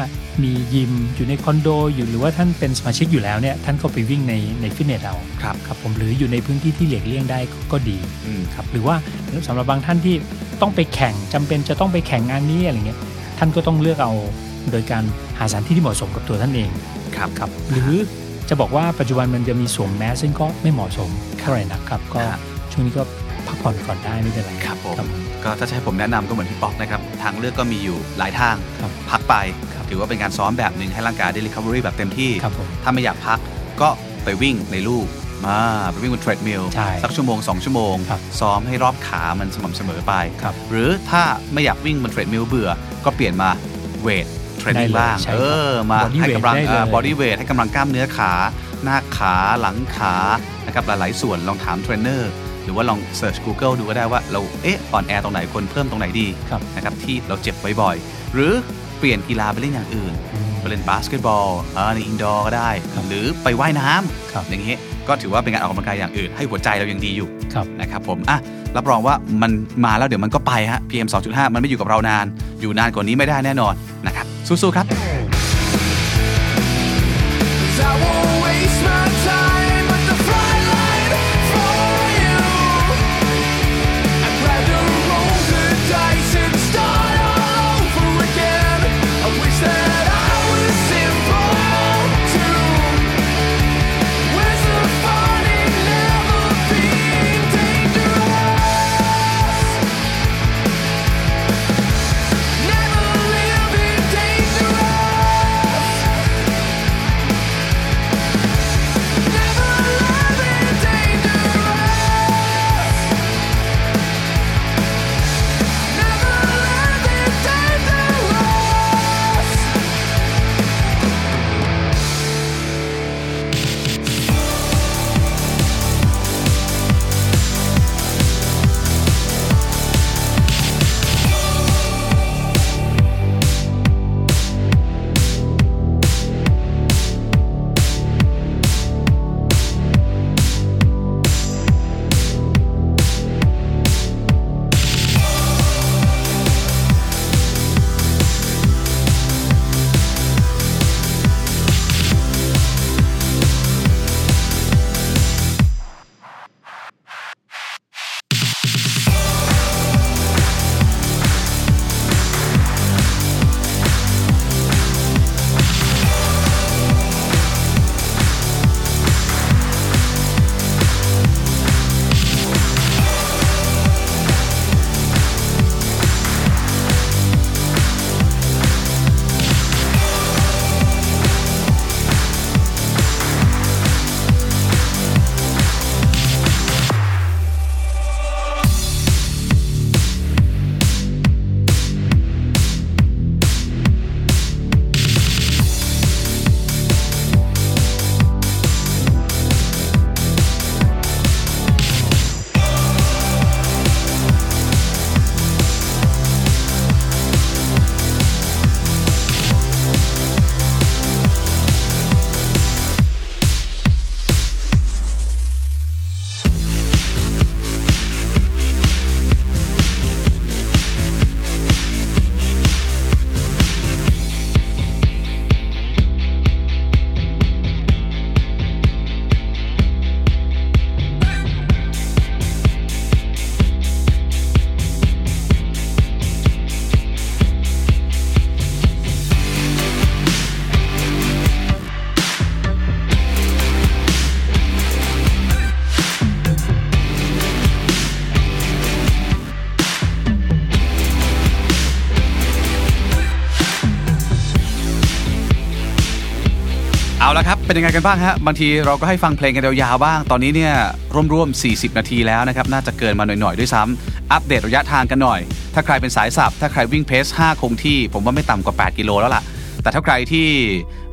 มียิมอยู่ในคอนโดอยู่หรือว่าท่านเป็นสมาชิกอยู่แล้วเนี่ยท่านก็ไปวิ่งในในฟิตเนสเอาครับครับผมหรืออยู่ในพื้นที่ที่หลีกเลี่ยงได้ก็ก็ดีอืมครับหรือว่าสำหรับบางท่านที่ ต้องไปแข่งจำเป็นจะต้องไปแข่งงานนี้อะไรเงี้ยท่านก็ต้องเลือกเอาโดยการหาสถานที่ที่เหมาะสมกับตัวท่านเองครับครับหรือจะบอกว่าปัจจุบันมันจะมีสวมแมสซึ่งก็ไม่เหมาะสมเท่าไหร่นักครับ ก็ครับช่วงนี้ก็พักผ่อนก่อนได้ไม่เป็นไรครับผมครับก็ถ้าจะให้ผมแนะนำก็เหมือนพี่ป๊อกนะครับ ทางเลือกก็มีอยู่หลายทางครับพักไปครับถือว่าเป็นการซ้อมแบบหนึ่งให้ร่างกายได้ recovery แบบเต็มที่ครับผมถ้าไม่อยากพักก็ไปวิ่งในลู่ มาไปวิ่งบน treadmill ใช่สักชั่วโมง 2 ชั่วโมง ครับซ้อมให้รอบขามันสม่ำเสมอไป ครับหรือถ้าไม่อยากวิ่งบน treadmill เบื่อ ก็เปลี่ยนมา weight training ได้เลยบ้าง ใช่เอครับอมา Body ให้กำลัง weight ได้เลย body weight ให้กำลังกล้ามเนื้อขา หน้าขาหลังขานะครับหลายๆ ส่วนลองถามเทรนเนอร์หรือว่าลองเ e ิร์ช Google ดูก็ได้ว่าเราเอ๊ะอ่อนแอตรงไหนควรเพิ่มตรงไหนดีครับ นะครับที่เราเจ็บบ่อยๆหรือเปลี่ยนกีฬาไปเล่นอย่างอื่นอืมไปเล่นบาสเกตบอลเออใน indoor ก็ได้ครับหรือไปว่ายน้ำครับอย่างเงี้ย ก็ถือว่าเป็นการออกกำลังกายอย่างอื่น ให้หัวใจเรายังดีอยู่ครับนะครับผมอะรับรองว่ามันมาแล้วเดี๋ยวมันก็ไปฮะ PM 2.5 มันไม่อยู่กับเรานาน อยู่นานกว่านี้ไม่ได้แน่นอนนะครับสู้ๆครับ ละครับ เป็นยังไงกันบ้างฮะ บางทีเราก็ให้ฟังเพลงกันยาวๆบ้าง ตอนนี้เนี่ยร่วมๆ 40 นาทีแล้วนะครับ น่าจะเกินมาหน่อยๆ ด้วยซ้ำอัปเดตระยะทางกันหน่อย ถ้าใครเป็นสายสับ ถ้าใครวิ่งเพส 5 คงที่ ผมว่าไม่ต่ำกว่า 8 กิโลแล้วล่ะ แต่ถ้าใครที่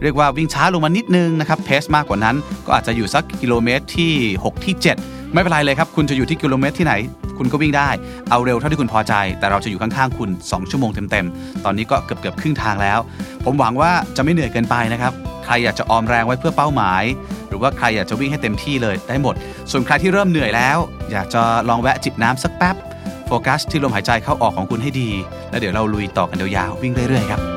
เรียกว่าวิ่งช้าลงมานิดนึงนะครับ เพสมากกว่านั้น ก็อาจจะอยู่สักกิโลเมตรที่ 6 ที่ 7 ไม่เป็นไรเลยครับ คุณจะอยู่ที่กิโลเมตรที่ไหน คุณก็วิ่งได้ เอาเร็วเท่าที่คุณพอใจ แต่เราจะอยู่ข้างๆ คุณ 2 ชั่วโมงเต็มๆ ตอนนี้ก็เกือบๆ ครึ่งทางแล้ว ผมหวังว่าจะไม่เหนื่อยเกินไปนะครับ ใครอยากจะออมแรงไว้เพื่อเป้าหมาย หรือว่าใครอยากจะวิ่งให้เต็มที่เลยได้หมด ส่วนใครที่เริ่มเหนื่อยแล้ว อยากจะลองแวะจิบน้ำสักแป๊บ โฟกัสที่ลมหายใจเข้าออกของคุณให้ดี แล้วเดี๋ยวเราลุยต่อกันยาวๆวิ่งเรื่อยๆครับ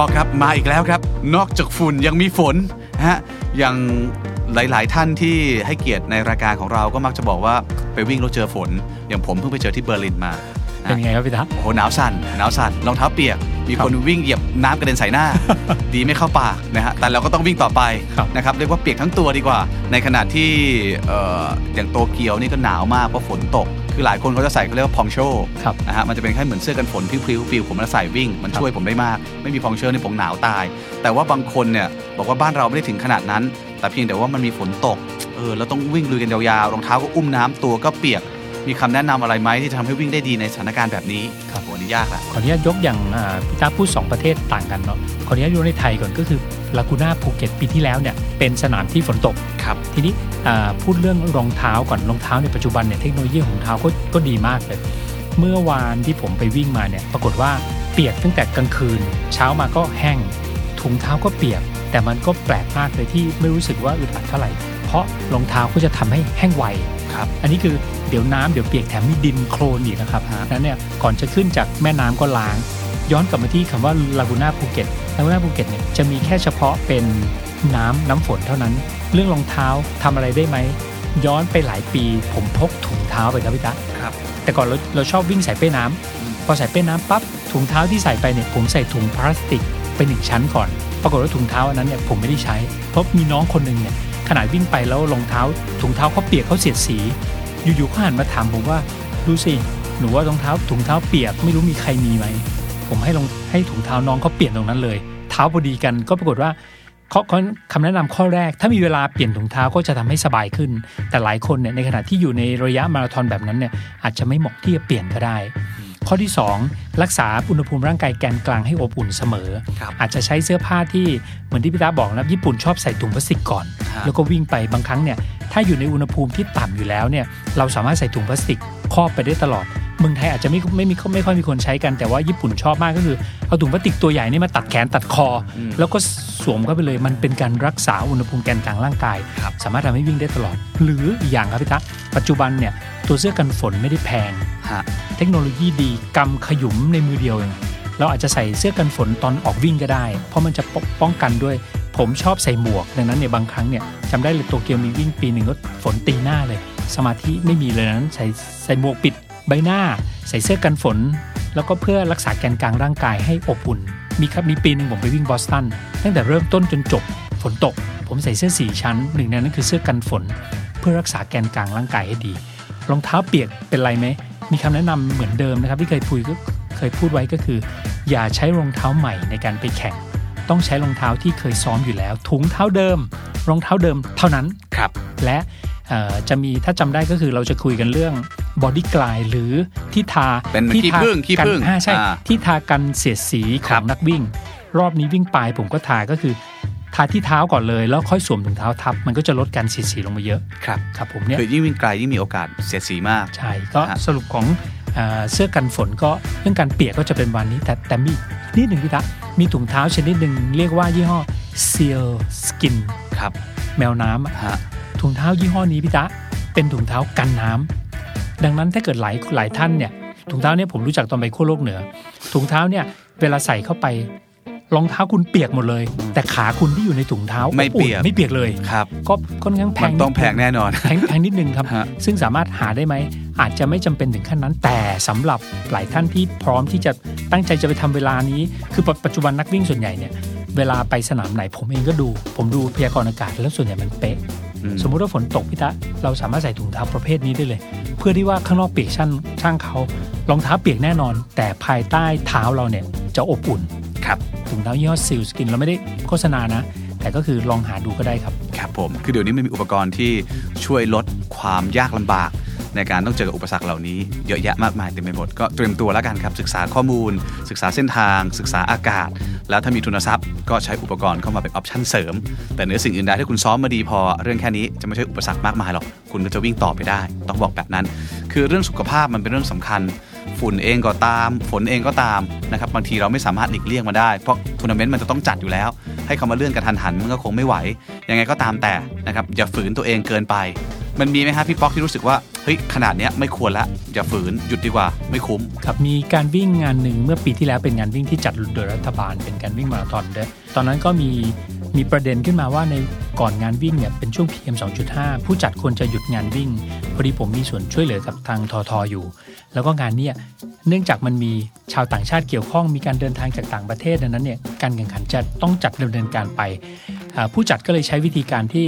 ปอครับมาอีกแล้วครับ นอกจากฝุ่นยังมีฝนนะฮะอย่างหลาย ๆ ท่านที่ให้เกียรติในรายการของเราก็มักจะบอกว่าไปวิ่งแล้วเจอฝน อย่างผมเพิ่งไปเจอที่เบอร์ลินมาะเป็นไงครับพี่ตะโอ้โหหนาวสั่นหนาวสั่นรองเท้าเปียก มีคนวิ่งเหยียบน้ำกระเด็นใส่หน้า ดีไม่เข้าปากนะฮะแต่เราก็ต้องวิ่งต่อไปครับนะครับเรียกว่าเปียกทั้งตัวดีกว่า ในขณะที่เอ่ออย่างโตเกียวนี่ก็หนาวมากเพราะฝนตก คือหลายคนเขาจะใส่เขาเรียกว่าพองโชครับนะฮะมันจะเป็นแค่เหมือนเสื้อกันฝนพลิ้วๆปิวผมมาใส่วิ่ง มันช่วยผมได้มาก ไม่มีพองโชนี่ผมหนาวตาย แต่ว่าบางคนเนี่ยบอกว่าบ้านเราไม่ได้ถึงขนาดนั้น แต่เพียงแต่ว่ามันมีฝนตกเออแล้วต้องวิ่งลุยกันยาวๆรองเท้าก็อุ้มน้ำตัวก็เปียกมีคำแนะนำอะไรไหมที่จะทำให้วิ่งได้ดีในสถานการณ์แบบนี้ครับโหนี่ยากละขออนุญาตยกอย่างอ่าพี่ตาพูดสองประเทศต่างกันเนาะขออนุญาตยกในไทยก่อนก็คือลากูน่าภูเก็ตปีที่แล้วเนี่ยเป็นสนามที่ฝนตกครับทีนี้อ่า พูดเรื่องรองเท้าก่อนรองเท้าในปัจจุบันเนี่ยเทคโนโลยีของรองเท้าก็ก็ดีมากเลย เมื่อวานที่ผมไปวิ่งมาเนี่ยปรากฏว่าเปียกตั้งแต่กลางคืน เช้ามาก็แห้งถุงเท้าก็เปียก แต่มันก็แปลกมากเลยที่ไม่รู้สึกว่าอึดอัดเท่าไหร่ เพราะรองเท้าก็จะทำให้แห้งไวครับอันนี้คือเดี๋ยวน้ำเดี๋ยวเปียกแถมมีดินโคลนอีกนะครับนั้นเนี่ยก่อนจะขึ้นจากแม่น้ำก็ล้าง ย้อนกลับมาที่คำว่าลากูน่าภูเก็ตลากูน่าภูเก็ตเนี่ยจะมีแค่เฉพาะเป็นน้ำน้ำฝนเท่านั้น เรื่องรองเท้าทำอะไรได้ไหม ย้อนไปหลายปี ผมพกถุงเท้าไปครับพี่ตะครับแต่ก่อนเราเราชอบวิ่งใส่เป้น้ำพอใส่เป้น้ำปั๊บถุงเท้าที่ใส่ไปเนี่ยผมใส่ถุงพลาสติกไปหนึ่งชั้นก่อน ปรากฏว่าถุงเท้าอันนั้นเนี่ยผมไม่ได้ใช้เพราะมีน้องคนหนึ่งเนี่ยขนาดวิ่งไปแล้วรองเท้า ถุงเท้าเขาเปียกเขาเสียดสี อยู่ๆเขาหันมาถามผมว่าดูสิหนูว่ารองเท้าถุงเท้าเปียกไม่รู้มีใครมีไหมผมให้ลองให้ถุงเท้าน้องเขาเปลี่ยนตรงนั้นเลย เท้าพอดีกันก็ปรากฏว่า ข้อข้อคำแนะนำข้อแรก ถ้ามีเวลาเปลี่ยนถุงเท้าก็จะทำให้สบายขึ้น แต่หลายคนเนี่ยในขณะที่อยู่ในระยะมาราธอนแบบนั้นเนี่ยอาจจะไม่เหมาะที่จะเปลี่ยนก็ได้ ข้อที่ 2 รักษาอุณหภูมิร่างกายแกนกลางให้อบอุ่นเสมอครับอาจจะใช้เสื้อผ้าที่เหมือนที่พี่ตาบอกนะญี่ปุ่นชอบใส่ถุงพลาสติกก่อนฮะแล้วก็วิ่งไปบางครั้งเนี่ย ถ้าอยู่ในอุณหภูมิที่ต่ำอยู่แล้วเนี่ยเราสามารถใส่ถุงพลาสติกครอบไปได้ตลอดเมืองไทยอาจจะไม่ไม่มีไม่ค่อยมีคนใช้กันแต่ว่าญี่ปุ่นชอบมากก็คือ เอาถุงพลาสติกตัวใหญ่นี่มาตัดแขนตัดคออแล้วก็สวมเข้าไปเลยมันเป็นการรักษาอุณหภูมิแกนกลางร่างกายครับสามารถทำให้วิ่งได้ตลอด หรืออีกอย่างครับพี่ตะปัจจุบันเนี่ยตัวเสื้อกันฝนไม่ได้แพงฮะเทคโนโลยีดีกำขยุมในมือเดียวเองเราอาจจะใส่เสื้อกันฝนตอนออกวิ่งก็ได้ เพราะมันจะปกป้องกันด้วย ผมชอบใส่หมวก ดังนั้นเนี่ยบางครั้งเนี่ยจำได้เลยโตเกียวมีวิ่งปีหนึ่งก็ฝนตีหน้าเลย สมาธิไม่มีเลยนั้นใส่ใส่หมวกปิดใบหน้า ใส่เสื้อกันฝน แล้วก็เพื่อรักษาแกนกลางร่างกายให้อบอุ่น มีครับมีปีหนึ่งผมไปวิ่งบอสตันตั้งแต่เริ่มต้นจนจบฝนตก ผมใส่เสื้อสีชั้นหนึ่งในนั้นคือเสื้อกันฝน เพื่อรักษาแกนกลางร่างกายให้ดีรองเท้าเปียกเป็นไรไหมมีคำแนะนำเหมือนเดิมนะครับที่เคยพูดก็เคยพูดไว้ก็คือ อย่าใช้รองเท้าใหม่ในการไปแข่ง ต้องใช้รองเท้าที่เคยซ้อมอยู่แล้ว ถุงเท้าเดิม รองเท้าเดิมเท่านั้นครับและเอ่อจะมีถ้าจำได้ก็คือเราจะคุยกันเรื่อง Body Glide หรือที่ทาเป็นที่ขี้ทาผึ้งขี้กันผึ้งอ่าใช่อ่าที่ทากันเสียดสีของนักวิ่งครับ รอบนี้วิ่ง trail ผมก็ทาก็คือทาที่เท้าก่อนเลยแล้วค่อยสวมถุงเท้าทับ มันก็จะลดการเสียดสีลงมาเยอะครับครับผมเนี่ยคือยิ่งวิ่งไกลยิ่งมีโอกาสเสียดสีมากใช่ก็ฮะสรุปของเอ่อเสื้อกันฝนก็เรื่องการเปียกก็จะเป็นวันนี้แต่แต่มี นิดหนึ่งพี่ตะมีถุงเท้าชนิดหนึ่งเรียกว่ายี่ห้อ Seal Skin ครับแมวน้ำอะฮะถุงเท้ายี่ห้อนี้พี่ตะเป็นถุงเท้ากันน้ำดังนั้นถ้าเกิดหลายหลายท่านเนี่ยถุงเท้าเนี่ยผมรู้จักตอนไปขั้วโลกเหนือ ถุงเท้าเนี่ยเวลาใส่เข้าไป รองเท้าคุณเปียกหมดเลย แต่ขาคุณที่อยู่ในถุงเท้าไม่เปียกอบอุ่นไม่เปียกเลยครับก็ค่อนข้างแพมันงต้องแพงแน่นอนแพงแพงนิดนึงครับฮะซึ่งสามารถหาได้ไหม อาจจะไม่จำเป็นถึงขั้นนั้น แต่สำหรับหลายท่านที่พร้อมที่จะตั้งใจจะไปทำเวลานี้ คือปัจจุบันนักวิ่งส่วนใหญ่เนี่ยเวลาไปสนามไหนผมเองก็ดู ผมดูพยากรณ์อากาศแล้วส่วนใหญ่มันเป๊ะอืมสมมุติว่าฝนตกพี่ตะเราสามารถใส่ถุงเท้าประเภทนี้ได้เลย เพื่อที่ว่าข้างนอกเปียกช่างช่างเขารองเท้าเปียกแน่นอน แต่ภายใต้เท้าเราเนี่ยจะอบอุ่น ครับถุงเท้ายี่ห้อซิลสกินเราไม่ได้โฆษณานะ แต่ก็คือลองหาดูก็ได้ครับ ครับผม คือเดี๋ยวนี้มันมีอุปกรณ์ที่ช่วยลดความยากลำบาก ในการต้องเจอกับอุปสรรคเหล่านี้เยอะแยะมากมายเต็มไปหมด ก็เตรียมตัวแล้วกันครับ ศึกษาข้อมูล ศึกษาเส้นทาง ศึกษาอากาศ แล้วถ้ามีทุนทรัพย์ ก็ใช้อุปกรณ์เข้ามาเป็น option เสริม แต่เหนือสิ่งอื่นใดถ้าคุณซ้อมมาดีพอ เรื่องแค่นี้จะไม่ใช่อุปสรรคมากมายหรอก คุณก็จะวิ่งต่อไปได้ ต้องบอกแบบนั้น คือเรื่องสุขภาพมันเป็นเรื่องสำคัญ ฝุ่นเองก็ตาม ฝนเองก็ตามนะครับบางทีเราไม่สามารถหลีกเลี่ยงมาได้ เพราะทัวร์นาเมนต์มันจะต้องจัดอยู่แล้ว ให้เขามาเลื่อนกันทันหันมันก็คงไม่ไหว ยังไงก็ตามแต่นะครับอย่าฝืนตัวเองเกินไป มันมีไหมฮะพี่ป๊อกที่รู้สึกว่าเฮ้ยขนาดเนี้ยไม่ควรละอย่าฝืนหยุดดีกว่าไม่คุ้มครับมีการวิ่งงานหนึ่งเมื่อปีที่แล้วเป็นงานวิ่งที่จัดโดยรัฐบาลเป็นการวิ่งมาราธอนด้วยตอนนั้นก็มี มีประเด็นขึ้นมาว่าในก่อนงานวิ่งเนี่ยเป็นช่วง PM 2.5 ผู้จัดควรจะหยุดงานวิ่ง พอดีผมมีส่วนช่วยเหลือกับทางทอทออยู่ แล้วก็งานเนี่ยเนื่องจากมันมีชาวต่างชาติเกี่ยวข้องมีการเดินทางจากต่างประเทศดังนั้นเนี่ยการแข่งขันจะต้องจัดดำเนินการไป ผู้จัดก็เลยใช้วิธีการที่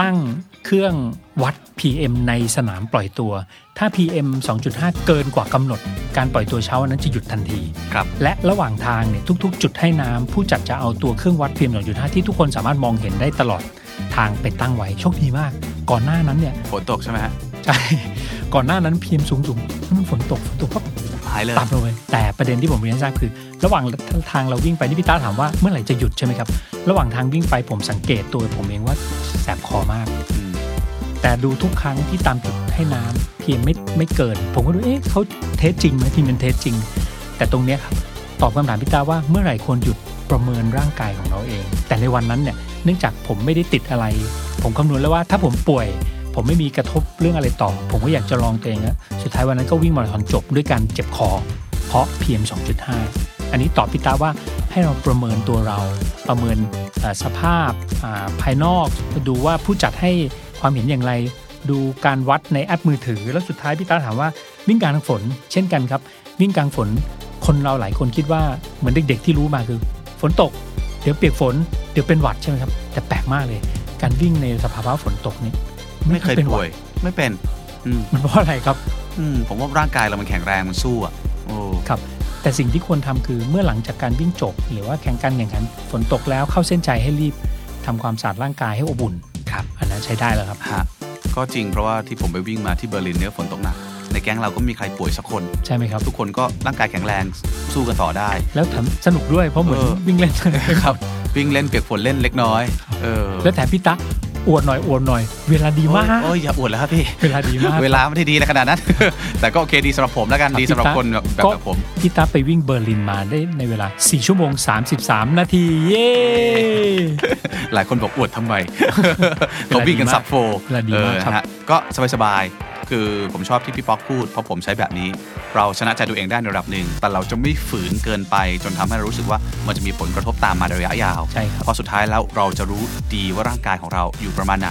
ตั้ง เครื่องวัด PM ในสนามปล่อยตัว ถ้า PM 2.5 เกินกว่ากำหนด การปล่อยตัวเช้าวันนั้นจะหยุดทันทีครับและระหว่างทางเนี่ยทุกๆ จุดให้น้ำผู้จัดจะเอาตัวเครื่องวัด PM 2.5 ที่ทุกคนสามารถมองเห็นได้ตลอดทางไปตั้งไว้โชคดีมาก ก่อนหน้านั้นเนี่ยฝนตกใช่ไหมฮะใช่ก่อนหน้านั้น PM สูงสูงๆมันฝนตกฝนตกปั๊บหายเลยต่ำลงไปแต่ประเด็นที่ผมเรียนให้ทราบคือ ระหว่างทางเราวิ่งไปที่พี่ต้าถามว่าเมื่อไหร่จะหยุดใช่ไหมครับ ระหว่างทางวิ่งไปผมสังเกตตัวผมเองว่าแสบคอมากอืม แต่ดูทุกครั้งที่ตามจุดให้น้ำเพียงไม่ไม่เกิน ผมก็ดูเอ๊ะเขา test จริงไหมทีมเป็น test จริง แต่ตรงเนี้ยครับตอบคำถามพี่ตาว่าเมื่อไหร่ควรหยุดประเมินร่างกายของเราเอง แต่ในวันนั้นเนี่ยเนื่องจากผมไม่ได้ติดอะไร ผมคำนวณแล้วว่าถ้าผมป่วย ผมไม่มีกระทบเรื่องอะไรต่อ ผมก็อยากจะลองตัวเองอะสุดท้ายวันนั้นก็วิ่งมาราธอนจบด้วยการเจ็บคอ เพราะ PM 2.5 อันนี้ตอบพี่ตาว่าให้เราประเมินตัวเรา ประเมินสภาพภายนอกดูว่าผู้จัดให้ ความเห็นอย่างไร ดูการวัดในแอปมือถือ แล้วสุดท้ายพี่ตาถามว่าวิ่งกลางฝน เช่นกันครับ วิ่งกลางฝน คนเราหลายคนคิดว่าเหมือนเด็ก ๆ ที่รู้มาคือ ฝนตก เดี๋ยวเปียกฝน เดี๋ยวเป็นหวัดใช่ไหมครับ แต่แปลกมากเลย การวิ่งในสภาวะฝนตกนี่ไม่เคยเป็นหป่วัวดยไม่เป็นอืมมันเพราะอะไรครับ อืมผมว่าร่างกายเรามันแข็งแรงมันสู้อะโอ้ครับ แต่สิ่งที่ควรทำคือเมื่อหลังจากการวิ่งจบ หรือว่าแข่งการแข่งขันฝนตกแล้วเข้าเส้นใจให้รีบทำความสะอาดร่างกายให้อบอุ่น ครับ อันนั้นใช้ได้แล้วครับ ฮะก็จริงเพราะว่าที่ผมไปวิ่งมาที่เบอร์ลินเนี่ยฝนตกหนัก ในแก๊งเราก็ไม่มีใครป่วยสักคน ใช่ไหมครับ ทุกคนก็ร่างกายแข็งแรงสู้กันต่อได้ แล้วแถมสนุกด้วยเพราะเหมือนเออ วิ่งเล่นครับ วิ่งเล่นเปียกฝนเล่นเล็กน้อย เออ แล้วแถมพี่ตะ อวดหน่อยอวดหน่อย เวลาดีมากโอ้ยอย่าอวดแล้วครับพี่เวลาดีมากเวลาไม่ได้ดีในขนาดนั้น แต่ก็โอเคดีสำหรับผมแล้วกันครับดีสำหรับพี่ตะคนแบบแบบก็แบบผมพี่ตาไปวิ่งเบอร์ลินมาได้ในเวลา 4 ชั่วโมง 33 นาทีเย้หลายคนบอกอวดทำไมเขาวิ่งกันสับโฟเวลาดีมากครับเออฮะก็สบายๆ คือผมชอบที่พี่ป๊อกพูดเพราะผมใช้แบบนี้ เราชนะใจตัวเองได้ในระดับหนึ่ง แต่เราจะไม่ฝืนเกินไป จนทำให้เรารู้สึกว่ามันจะมีผลกระทบตามมาในระยะยาวใช่ครับเพราะสุดท้ายแล้วเราจะรู้ดีว่าร่างกายของเราอยู่ประมาณไหน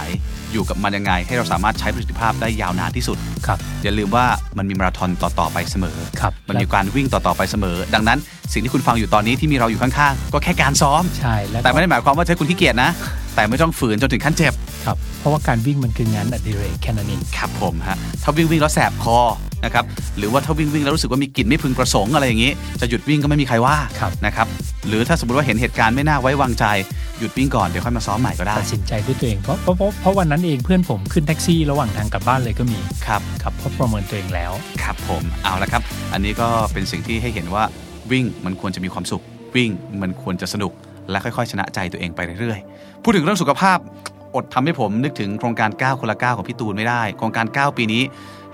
อยู่กับมันยังไง ให้เราสามารถใช้ประสิทธิภาพได้ยาวนานที่สุดครับอย่าลืมว่ามันมีมาราธอนต่อ ๆ ไปเสมอครับมันมีการวิ่งต่อ ๆ ไปเสมอ ดังนั้น สิ่งที่คุณฟังอยู่ตอนนี้ที่มีเราอยู่ข้าง ๆ ก็แค่การซ้อมใช่แล้วก็แต่ไม่ได้หมายความว่าใช้คุณขี้เกียจนะ แต่ไม่ต้องฝืนจนถึงขั้นเจ็บครับเพราะว่าการวิ่งมันคืองานอดิเรกแค่นั้นเองครับผมฮะถ้าวิ่งวิ่งแล้วแสบคอ นะครับหรือว่าถ้าวิ่งวิ่งแล้วรู้สึกว่ามีกลิ่นไม่พึงประสงค์อะไรอย่างนี้ จะหยุดวิ่งก็ไม่มีใครว่าครับนะครับหรือถ้าสมมติว่าเห็นเหตุการณ์ไม่น่าไว้วางใจหยุดวิ่งก่อนเดี๋ยวค่อยมาซ้อมใหม่ก็ได้ตัดสินใจด้วยตัวเองเพราะเพราะเพราะเพราะวันนั้นเองเพื่อนผมขึ้นแท็กซี่ระหว่างทางกลับบ้านเลยก็มีครับครับเพราะประเมินตัวเองแล้วครับผมเอาละครับ อันนี้ก็เป็นสิ่งที่ให้เห็นว่าวิ่งมันควรจะมีความสุข วิ่งมันควรจะสนุกและค่อยๆ ชนะใจตัวเองไปเรื่อยๆ พูดถึงเรื่องสุขภาพอดทำให้ผมนึกถึงโครงการ 9 คนละ 9 ของพี่ตูนไม่ได้ โครงการ 9 ปีนี้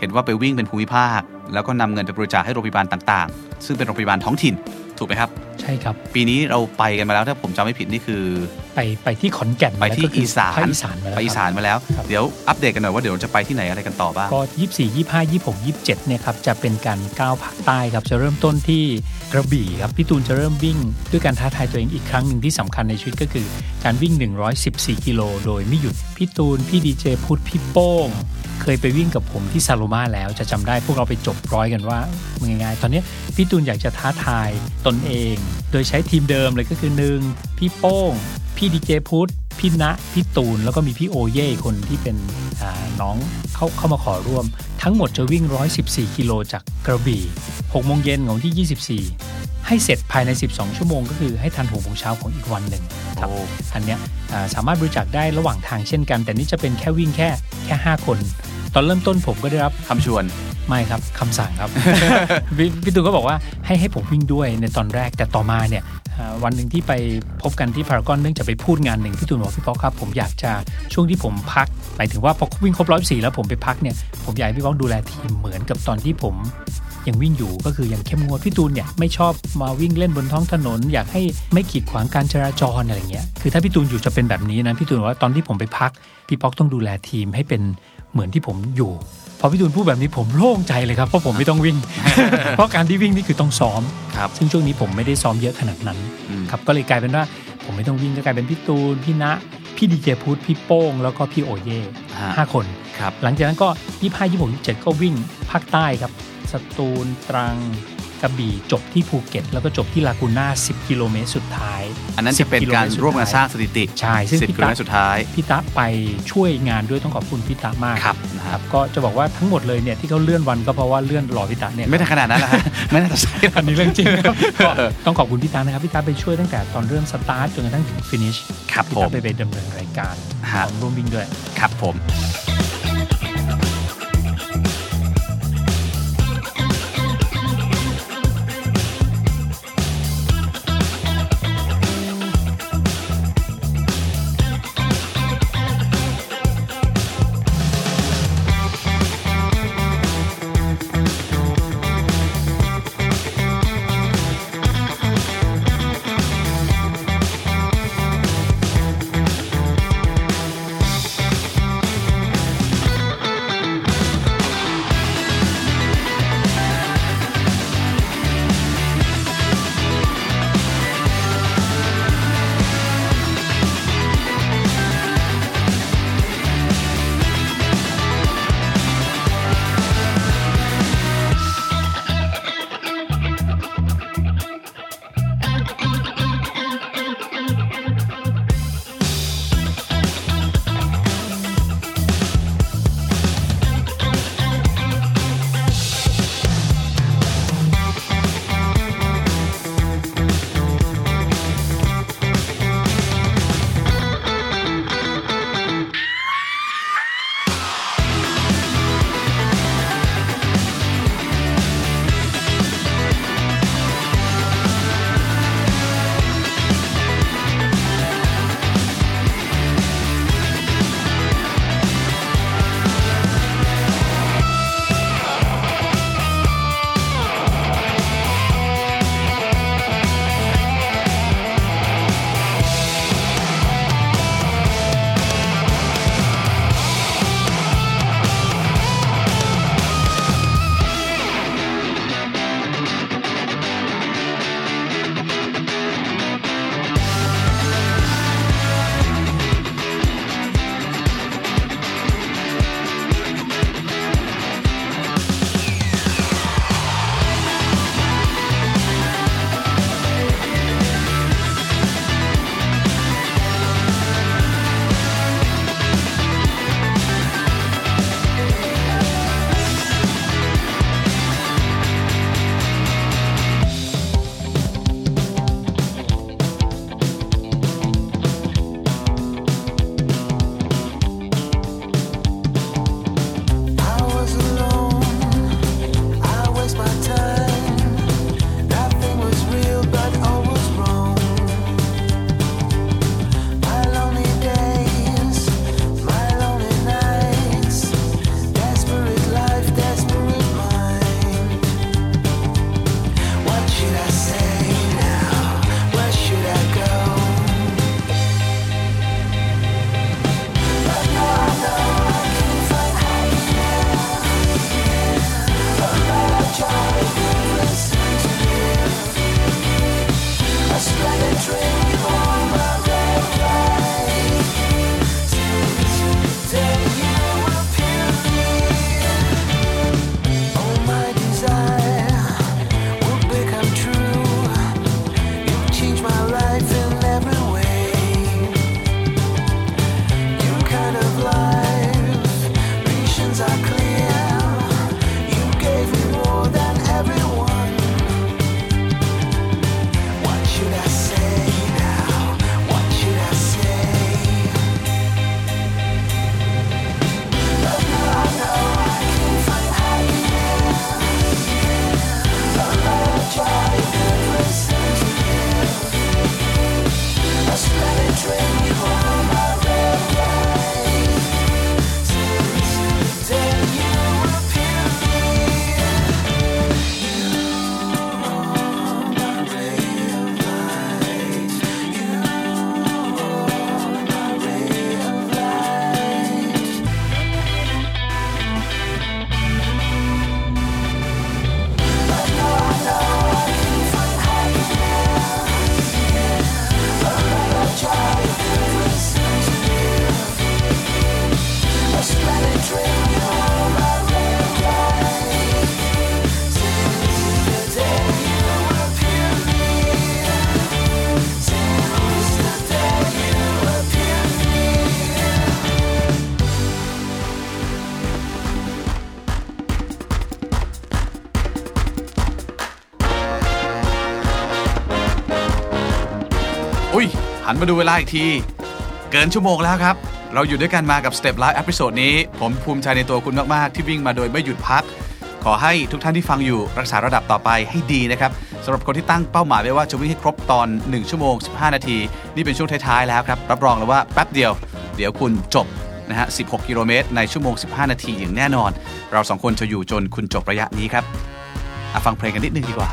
เห็นว่าไปวิ่งเป็นภูมิภาค แล้วก็นำเงินไปบริจาคให้โรงพยาบาลต่างๆ ซึ่งเป็นโรงพยาบาลท้องถิ่นถูกไหมครับ ใช่ครับ ปีนี้เราไปกันมาแล้วถ้าผมจำไม่ผิดนี่คือ ไปไปที่ขอนแก่นไปที่แล้วก็คือีสานภคอีสานมาแล้วไปอีสานมาแล้วครับเดี๋ยวอัปเดตกันหน่อยว่าเดี๋ยวจะไปที่ไหนอะไรกันต่อบ้างก็24 25 26 27เนี่ยครับจะเป็นการก้าวภาคใต้ครับจะเริ่มต้นที่กระบี่ครับพี่ตูนจะเริ่มวิ่ง ด้วยการท้าทายตัวเองอีกครั้งหนึ่งที่สำคัญในชีวิตก็คือ การวิ่ง 114 กิโลโดยไม่หยุด พี่ตูน พี่ดีเจพุทธพี่โป้ง เคยไปวิ่งกับผมที่ซาลูมาแล้วจะจำได้พวกเราไปจบร้อยกันว่าง่ายๆตอนนี้พี่ตูนอยากจะท้าทายตนเอง โดยใช้ทีมเดิมเลยก็คือหนึ่งพี่โป้ง พี่ดีเจพุทธ พี่ณพี่ตูน แล้วก็มีพี่โอเย่คนที่เป็นอ่าน้องเข้าเข้ามาขอร่วม ทั้งหมดจะวิ่ง 114 กิโลจากกระบี่6โมงเย็นของที่ 24 ให้เสร็จภายใน 12 ชั่วโมง ก็คือให้ทัน6โมงเช้าของอีกวันหนึ่งครับโอ้อันเนี้ยอ่าสามารถบริจาคได้ระหว่างทางเช่นกัน แต่นี่จะเป็นแค่วิ่งแค่แค่ 5 คน ตอนเริ่มต้นผมก็ได้รับคำชวนไม่ครับคำสั่งครับ พี่พี่ตูนก็บอกว่าให้ให้ผมวิ่งด้วยในตอนแรกแต่ต่อมาเนี่ยอ่า วันหนึ่งที่ไปพบกันที่พารากอนเนื่องจากไปพูดงานหนึ่งพี่ตูนบอกพี่ป๊อกครับ ผมอยากจะช่วงที่ผมพักหมายถึงว่าพอวิ่งครบร้อยสี่แล้วผมไปพักเนี่ยผมอยากให้พี่ป๊อกดูแลทีมเหมือนกับตอนที่ผมยังวิ่งอยู่ก็คือยังเข้มงวดพี่ตูนเนี่ยไม่ชอบมาวิ่งเล่นบนท้องถนน อยากให้ไม่ขีดขวางการจราจรอะไรเงี้ยคือถ้าพี่ตูนอยู่จะเป็นแบบนี้นะพี่ตูนว่าตอนที่ผมไปพัก พี่ป๊อกต้องดูแลทีมให้เป็นเหมือนที่ผมอยู่ พอพี่ตูนพูดแบบนี้ผมโล่งใจเลยครับเพราะผมไม่ต้องวิ่ง เพราะการที่วิ่งนี่คือต้องซ้อมครับซึ่งช่วงนี้ผมไม่ได้ซ้อมเยอะขนาดนั้นอืมครับก็เลยกลายเป็นว่าผมไม่ต้องวิ่งก็กลายเป็นพี่ตูนพี่ณพี่ดีเจพุทธพี่โป้งแล้วก็พี่โอเย่ฮะห้าคนครับหลังจากนั้นก็25 26 27ก็วิ่งภาคใต้ครับสตูลตรัง กระบี่จบที่ภูเก็ต แล้วก็จบที่ลากูน่า 10 กิโลเมตรสุดท้าย อันนั้นจะเป็น10กิโลการมตสุดร่วมกันท้ยสร้างสถิติใช่ซึ่งสิบพี่กิโลตะเมตรสุดท้ายพี่ตะไปช่วยงานด้วยต้องขอบคุณพี่ตะมากครับนะครับก็จะบอกว่าทั้งหมดเลยเนี่ยที่เขาเลื่อนวันก็เพราะว่าเลื่อนรอพี่ตะเนี่ยไม่ได้ขนาดนั้นแหละฮะไม่น่าจะใช่อันนี้เรื่องจริงนะครับก็ต้องขอบคุณพี่ตานะครับพี่ตาไปช่วยตั้งแต่ตอนเริ่มสตาร์ทจนกระทั่งถึงฟินิชครับพี่ผตามไปไปดำเนินรายการฮะของร่วมวิ่งด้วยครับผม มาดูเวลาอีกที เกินชั่วโมงแล้วครับ เราอยู่ด้วยกันมากับ Step Life episode นี้ ผมภูมิใจในตัวคุณมาก ๆ ที่วิ่งมาโดยไม่หยุดพัก ขอให้ทุกท่านที่ฟังอยู่รักษาระดับต่อไปให้ดีนะครับสำหรับคนที่ตั้งเป้าหมายไว้ว่าจะวิ่งให้ครบตอน 1 ชั่วโมง 15 นาที นี่เป็นช่วงท้าย ๆ แล้วครับ รับรองเลยว่าแป๊บเดียว เดี๋ยวคุณจบนะฮะ 16 กิโลเมตรในชั่วโมง 15 นาทีอย่างแน่นอน เราสองคนจะอยู่จนคุณจบระยะนี้ครับอะฟังเพลงกันนิดนึงดีกว่า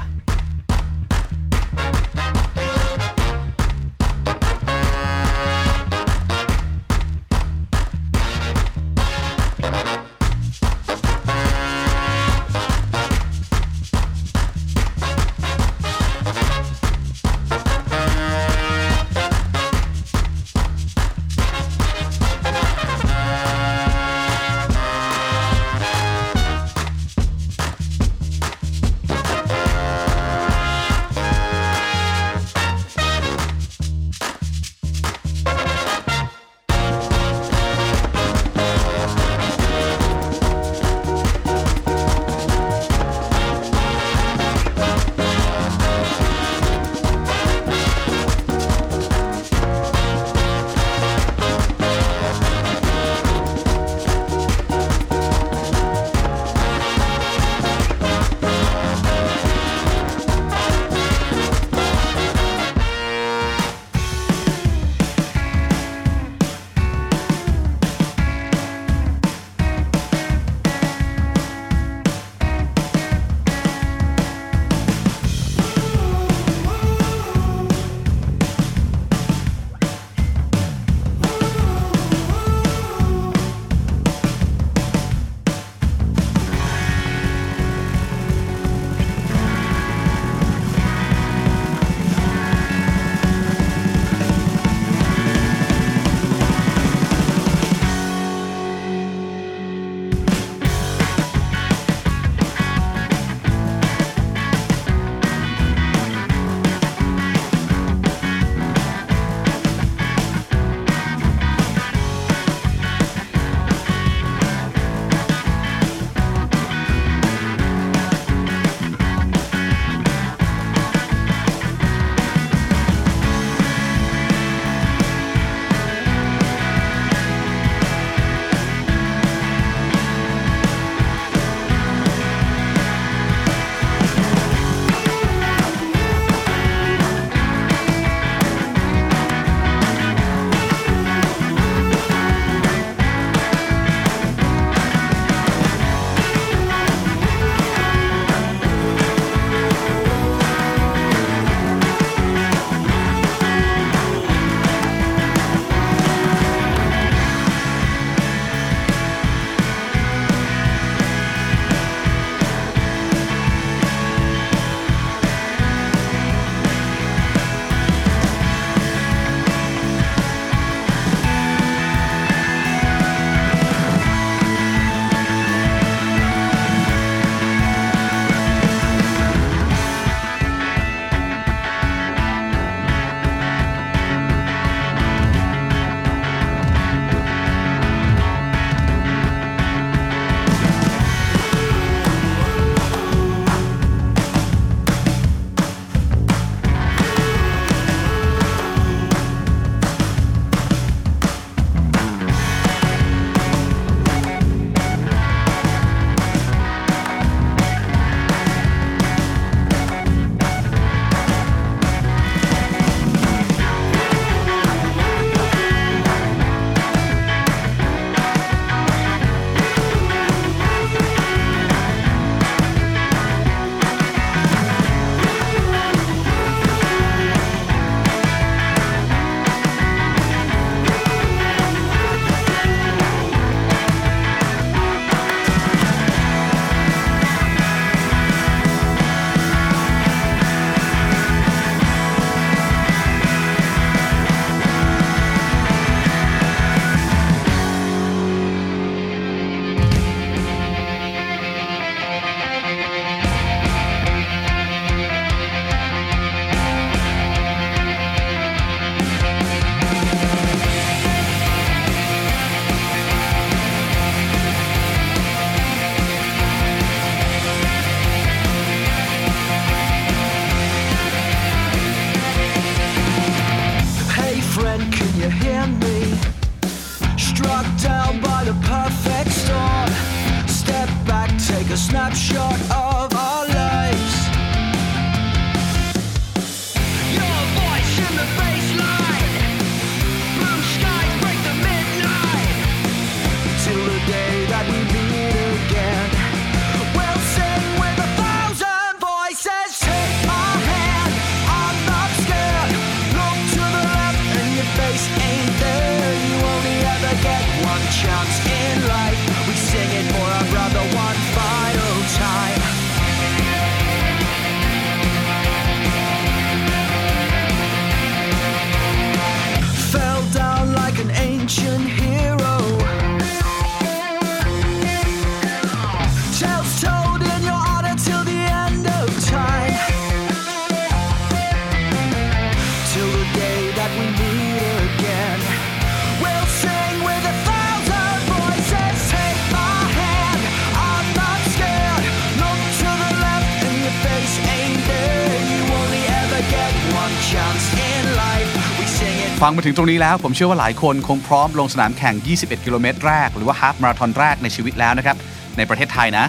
ฟังมาถึงตรงนี้แล้ว ผมเชื่อว่าหลายคนคงพร้อมลงสนามแข่ง 21 กิโลเมตรแรก หรือว่าฮาฟมาราธอนแรกในชีวิตแล้วนะครับ ในประเทศไทยนะ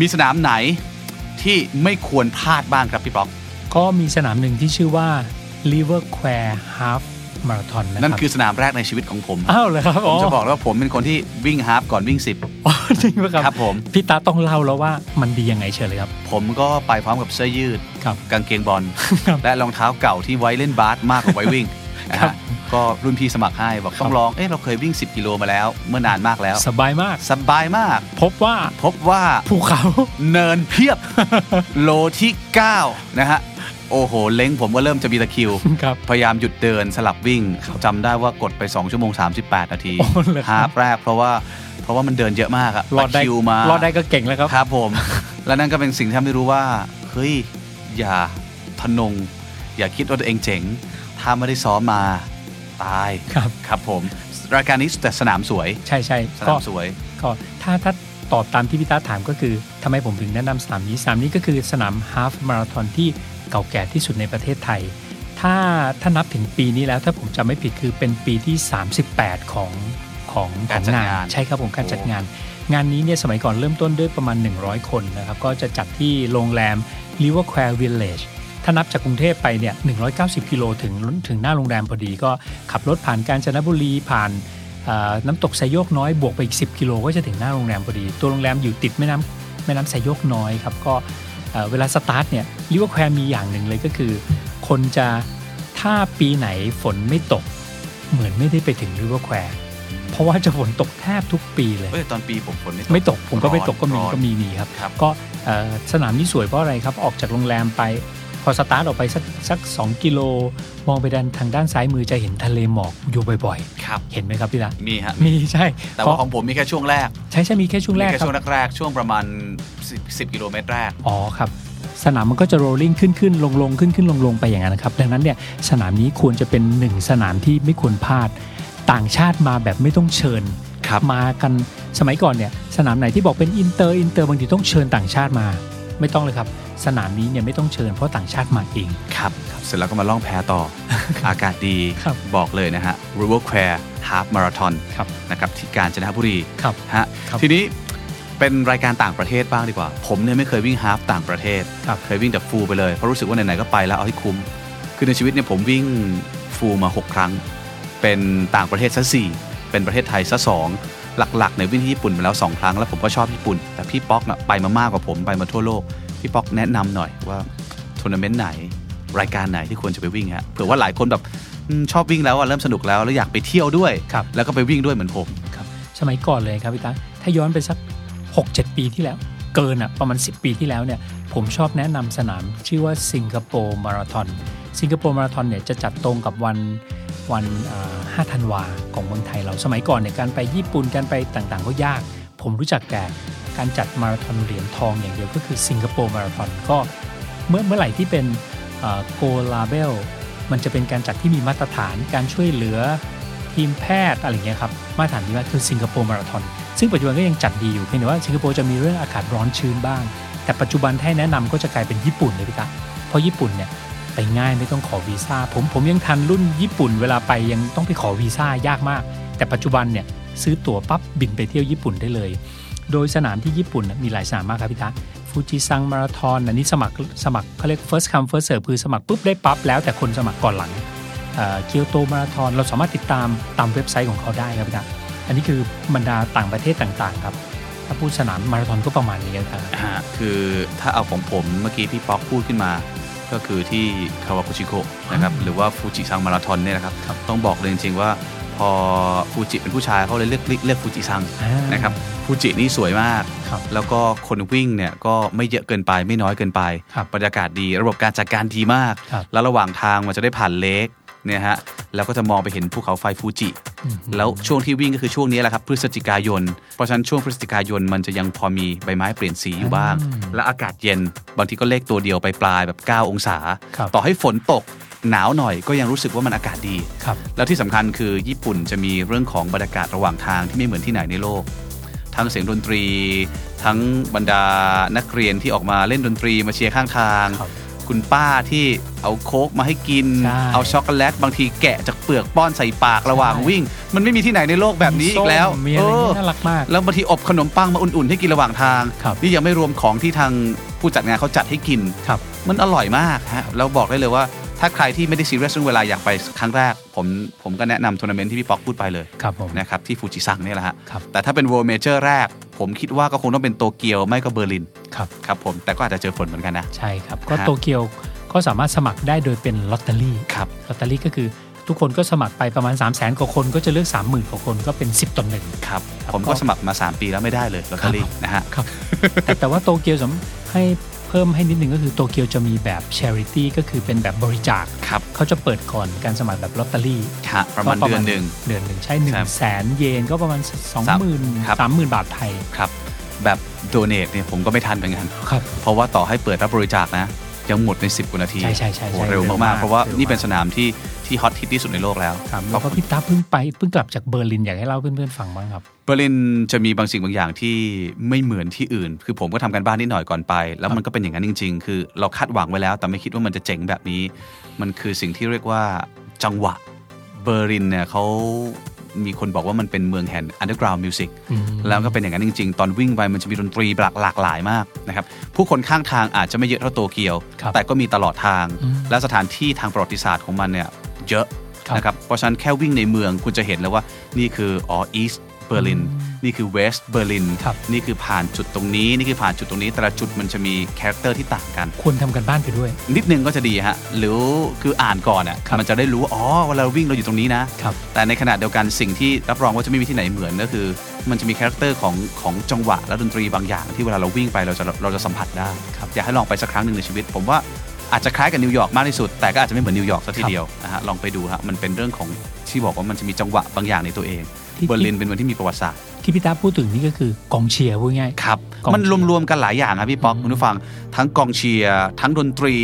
มีสนามไหนที่ไม่ควรพลาดบ้างครับพี่ป๊อก ก็มีสนามหนึ่งที่ชื่อว่า River Square Half Marathon นะครับนั่นคือสนามแรกในชีวิตของผม อ้าวเหรอครับ ผมจะบอกเลยว่าผมเป็นคนที่วิ่งฮาฟก่อนวิ่ง 10อ๋อจริงปะครับครับผมพี่ตาต้องเล่าแล้วว่ามันดียังไงเชิญเลยครับ ผมก็ไปพร้อมกับเสื้อยืดครับกางเกงบอลครับและรองเท้าเก่าที่ไว้เล่นบาสมากกว่าไว้วิ่งนะครัฮะบ ก็รุ่นพี่สมัครให้บอกต้องลอง เอ๊ะเราเคยวิ่ง 10 กิโลมาแล้ว เมื่อนานมากแล้ว สบายมาก สบายมาก พบว่า พบว่าภูเขา เนินเพียบ โลที่ 9 นะฮะ โอ้โห เล้งผมก็เริ่มจะมีตะคริวครับพยายามหยุดเดินสลับวิ่งจำได้ว่ากดไป 2 ชั่วโมง 38 นาทีโอ้เหรอครับฮาฟแรกเพราะว่า เพราะว่ามันเดินเยอะมากอะรอดได้ตะคริวมารอดได้ก็เก่งแล้วครับ ครับผม แล้วนั่นก็เป็นสิ่งที่ทำให้รู้ว่า เฮ้ย อย่าทะนง อย่าคิดว่าตัวเองเจ๋ง ถ้าไม่ได้ซ้อมมา ตายครับครับผมรายการนี้แต่สนามสวยใช่ใช่สก็นามสวยก็ถ้าถ้าตอบตามที่พี่ตาถามก็คือทำไมผมถึงแนะนำสนามนี้สนามนี้ก็คือสนามฮาฟมาราธอนที่เก่าแก่ที่สุดในประเทศไทย ถ้าถ้านับถึงปีนี้แล้วถ้าผมจำไม่ผิดคือเป็นปีที่ 38 ของของขการองจัดงานงานใช่ครับผมการจัดงาน งานนี้เนี่ยสมัยก่อนเริ่มต้นด้วยประมาณ 100 คนนะครับก็จะจัดที่โรงแรม River Kwai Village ถ้านับจากกรุงเทพไปเนี่ย190 กิโลถึงถึงหน้าโรงแรมพอดีก็ขับรถผ่านกาญจนบุรีผ่านอ่าน้ำตกไทรโยกน้อยบวกไปอีก 10 กิโลก็จะถึงหน้าโรงแรมพอดี ตัวโรงแรมอยู่ติดแม่น้ำแม่น้ำไทรโยกน้อยครับก็เอ่อเวลาสตาร์ทเนี่ย River Kwai มีอย่างหนึ่งเลยก็คือ คนจะถ้าปีไหนฝนไม่ตก เหมือนไม่ได้ไปถึง River Kwai เพราะว่าจะฝนตกแทบทุกปีเลยเอ้ยตอนปีผมฝนไม่ตกไม่ตกผมก็ไม่ตกก็มีร้อนก็มีมีครับครับก็เอ่อสนามนี้สวยเพราะอะไรครับ ออกจากโรงแรมไปพ อสตาร์ทออกไปสักสักสองกิโล มองไปด้านทางด้านซ้ายมือจะเห็นทะเลหมอกอยู่บ่อยครับๆเห็นไหมครับพี่ละมีฮะมีใช่ แต่ว่าของผมมีแค่ช่วงแรก ใช่ใช่มีแค่ช่วงแรกมีแค่ครัช่วบงแรกๆช่วงประมาณ10 10 กิโลเมตรแรก อ๋อครับสนามมันก็จะ rolling ขึ้นขึ้นลงลงขึ้นขึ้นลงลงไปอย่างนั้นนะครับ ดังนั้นเนี่ยสนามนี้ควรจะเป็นหนึ่งสนามที่ไม่ควรพลาด ต่างชาติมาแบบไม่ต้องเชิญครับมากันสมัยก่อนเนี่ยสนามไหนที่บอกเป็นอินเตอร์อินเตอร์บางทีต้องเชิญต่างชาติมา ไม่ต้องเลยครับ สนามนี้เนี่ยไม่ต้องเชิญเพราะต่างชาติมาเอง ครับ เสร็จแล้วก็มาล่องแพต่อ อากาศดีครับบอกเลยนะฮะ River Kwai Half Marathon ครับนะครับที่กาญจนบุรีครับฮะครับทีนี้เป็นรายการต่างประเทศบ้างดีกว่า ผมเนี่ยไม่เคยวิ่ง half ต่างประเทศ ครับเคยวิ่งแต่ full ไปเลยเพราะรู้สึกว่าไหนๆก็ไปแล้วเอาให้คุ้ม คือในชีวิตเนี่ยผมวิ่งฟูลมา 6 ครั้ง เป็นต่างประเทศซะสี่เป็นประเทศไทยซะสอง หลักๆในยวิ่งที่ญี่ปุ่นมาแล้ว 2 ครั้งแล้วผมก็ชอบญี่ปุ่น แต่พี่ป๊อกน่ะไปมามากกว่าผมไปมาทั่วโลก พี่ป๊อกแนะนำหน่อยว่าทัวร์นาเมนต์ไหนรายการไหนที่ควรจะไปวิ่งฮะเผื่อว่าหลายคนแบบอืมชอบวิ่งแล้วอะเริ่มสนุกแล้วแล้วอยากไปเที่ยวด้วยครับแล้วก็ไปวิ่งด้วยเหมือนผมครับสมัยก่อนเลยครับพี่ตาถ้าย้อนไปสัก 6-7 ปีที่แล้ว เกินอะประมาณ 10 ปีที่แล้วเนี่ยผมชอบแนะนำสนามชื่อว่าสิงคโปร์มาราทอนสิงคโปร์มาราทอนเนี่ยจะจัดตรงกับวัน วันอ่า5ธันวาของเมืองไทยเราสมัยก่อนเนี่ยการไปญี่ปุ่นการไปต่างๆ ก็ยาก ผมรู้จักแต่การจัดมาราธอนเหรียญทองอย่างเดียวก็คือสิงคโปร์มาราธอนก็เมื่อเมื่อไหร่ที่เป็นโกลาเบลมันจะเป็นการจัดที่มีมาตรฐานการช่วยเหลือทีมแพทย์อะไรเงี้ยครับมาตรฐานนี้ว่าคือสิงคโปร์มาราธอนซึ่งปัจจุบันก็ยังจัดดีอยู่เพียงแต่ว่าสิงคโปร์จะมีเรื่องอากาศร้อนชื้นบ้าง แต่ปัจจุบันถ้าให้แนะนำก็จะกลายเป็นญี่ปุ่นเลยพี่ตาเพราะญี่ปุ่นเนี่ย ไปง่ายไม่ต้องขอวีซ่าผมผมยังทันรุ่นญี่ปุ่นเวลาไปยังต้องไปขอวีซ่ายากมาก แต่ปัจจุบันเนี่ยซื้อตั๋วปั๊บบินไปเที่ยวญี่ปุ่นได้เลย โดยสนามที่ญี่ปุ่นมีหลายสนามมากครับพี่ตาฟูจิซังมาราธอนอันนี้สมัครสมัครเขาเรียก first come first serve คือสมัครปุ๊บได้ปั๊บแล้วแต่คนสมัครก่อนหลังเกียวโตมาราธอนเราสามารถติดตามตามเว็บไซต์ของเขาได้ครับพี่ตาอันนี้คือบรรดาต่างประเทศต่างๆครับถ้าพูดสนามมาราธอนก็ประมาณนี้ครับคือถ้าเอาของผมเมื่อกี้พี่ป๊อกพูดขึ้นมา ก็คือที่คาวากุชิโกะนะครับหรือว่าฟูจิซังมาราธอนเนี่ยนะครับครับต้องบอกเลยจริงๆว่าพอฟูจิเป็นผู้ชายเขาเลยเรียกเรียกเรียกฟูจิซังอ่านะครับฟูจินี่สวยมากครับแล้วก็คนวิ่งเนี่ยก็ไม่เยอะเกินไปไม่น้อยเกินไปครับบรรยากาศดีระบบการจัดการดีมากครับแล้วระหว่างทางมันจะได้ผ่านเลก เนี่ยฮะแล้วก็จะมองไปเห็นภูเขาไฟฟูจิอืมแล้วช่วงที่วิ่งก็คือช่วงนี้แหละครับพฤศจิกายน เพราะฉะนั้นช่วงพฤศจิกายนมันจะยังพอมีใบไม้เปลี่ยนสีอยู่บ้าง และอากาศเย็น บางทีก็เลขตัวเดียวไปปลายๆแบบ 9 องศาครับต่อให้ฝนตกหนาวหน่อยก็ยังรู้สึกว่ามันอากาศดีครับแล้วที่สำคัญคือญี่ปุ่นจะมีเรื่องของบรรยากาศระหว่างทางที่ไม่เหมือนที่ไหนในโลก ทั้งเสียงดนตรี ทั้งบรรดานักเรียนที่ออกมาเล่นดนตรีมาเชียร์ข้างทาง ครับคุณป้าที่เอาโค้กมาให้กิน ใช่เอาช็อกโกแลต บางทีแกะจากเปลือกป้อนใส่ปากระหว่างใช่ วิ่ง มันไม่มีที่ไหนในโลกแบบนี้อีกแล้วส้มมีอะไรเออน่ารักมาก แล้วบางทีอบขนมปังมาอุ่นๆ ให้กินระหว่างทาง ครับนี่ยังไม่รวมของที่ทางผู้จัดงานเขาจัดให้กิน ครับ มันอร่อยมากฮะแล้วบอกได้เลยว่า ถ้าใครที่ไม่ได้ซีเรียสเรื่องเวลาอยากไปครั้งแรก ผมผมก็แนะนำทัวร์นาเมนต์ที่พี่ป๊อกพูดไปเลยครับผมนะครับที่ฟูจิซังเนี่ยแหละฮะครับแต่ถ้าเป็น World Major แรก ผมคิดว่าก็คงต้องเป็นโตเกียวไม่ก็เบอร์ลินครับครับผมแต่ก็อาจจะเจอฝนเหมือนกันนะ ใช่ครับ ก็ฮะโตเกียวก็สามารถสมัครได้โดยเป็นลอตเตอรี่ครับลอตเตอรี่ก็คือทุกคนก็สมัครไปประมาณ 3 0 0แสนกว่าคนก็จะเลือก 30,000กว่าคนก็เป็น 10ต่อหนึ่งครับครับผมก็ก็สมัครมา 3 ปีแล้วไม่ได้เลยลอตเตอรี่นะฮะครับแต่แต่ว่าโตเกียวสำให้เพิ่มให้นิดนึงก็คือโตเกียวจะมีแบบ charity ก็คือเป็นแบบบริจาคครับเขาจะเปิดก่อนการสมัครแบบลอตเตอรี่ฮะประมาณก็เดือนหนึ่งเดือนหนึ่งใช่หนึ่ครังบแสนเยนก็ประมาณสองหมื่นครับสามหมื่นบาทไทยครับแบบ donate เนี่ยผมก็ไม่ทันเหมือนกันครับเพราะว่าต่อให้เปิดรับบริจาคนะ ยังหมดใน 10กว่านาทีใช่ใช่ใช่โอ้ใช่เร็วเร็วมามากกๆ เพราะว่าเร็วมากนี่เป็นสนามที่ที่ฮอตฮิตที่สุดในโลกแล้วครับแล้วก็พี่ตาเพิ่งไปเพิ่งกลับจากเบอร์ลินอยากให้เล่าเพื่อนๆฟังบ้างครับเบอร์ลินจะมีบางสิ่งบางอย่างที่ไม่เหมือนที่อื่น คือผมก็ทำการบ้านนิดหน่อยก่อนไป แล้วมันก็เป็นอย่างนั้นจริง ๆ คือเราคาดหวังไว้แล้ว แต่ไม่คิดว่ามันจะเจ๋งแบบนี้ มันคือสิ่งที่เรียกว่าจังหวะเบอร์ลินเนี่ยเขา มีคนบอกว่ามันเป็นเมืองแห่ง underground music อืมแล้วก็เป็นอย่างนั้นจริง ๆ ตอนวิ่งไปมันจะมีดนตรีหลากหลากหลายมากนะครับผู้คนข้างทางอาจจะไม่เยอะเท่าโตเกียวครับแต่ก็มีตลอดทางอืมและสถานที่ทางประวัติศาสตร์ของมันเนี่ยเยอะครับนะครับเพราะฉะนั้นแค่วิ่งในเมืองคุณจะเห็นแล้วว่านี่คืออ๋อ East Berlin นี่คือ West Berlin ครับนี่คือผ่านจุดตรงนี้นี่คือผ่านจุดตรงนี้ แต่ละจุดมันจะมีคาแรคเตอร์ที่ต่างกันควรทำการบ้านไปด้วย นิดนึงก็จะดีฮะหรือคืออ่านก่อนอะครับมันจะได้รู้ว่าอ๋อเวลาเราวิ่งเราอยู่ตรงนี้นะครับแต่ในขณะเดียวกันสิ่งที่รับรองว่าจะไม่มีที่ไหนเหมือนก็คือ มันจะมีคาแรคเตอร์ของของจังหวะและดนตรีบางอย่าง ที่เวลาเราวิ่งไปเราจะเราจะสัมผัสได้ครับอยากให้ลองไปสักครั้งหนึ่งในชีวิต ผมว่าอาจจะคล้ายกับนิวยอร์กมากที่สุด แต่ก็อาจจะไม่เหมือนนิวยอร์กสักทีครับเดียวนะฮะลองไปดูฮะมันเป็นเรื่องของที่บอกว่ามันจะมีจังหวะบางอย่างในตัวเองที่ เบอร์ลินเป็นเมืองที่มีประวัติศาสตร์ที่พี่ตาพูดถึงนี่ก็คือกองเชียร์พูดง่ายครับกองมันเชียร์รวมๆกันหลายอย่างครับพี่ป๊อกคุณผู้ฟัง ทั้งกองเชียร์ทั้งดนตรี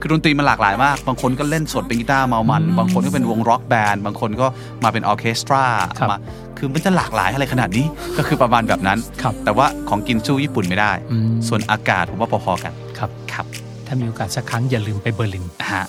คือดนตรีมันหลากหลายมาก บางคนก็เล่นสดเป็นกีตาร์เมามัน บางคนก็เป็นวง rock band บางคนก็มาเป็นออร์เคสตราครับมาคือมันจะหลากหลายอะไรขนาดนี้ก็คือประมาณแบบนั้นครับแต่ว่าของกินสู้ญี่ปุ่นไม่ได้อืมส่วนอากาศผมว่าพอๆกันครับครับถ้ามีโอกาสสักครั้งอย่าลืมไปเบอร์ลินฮะ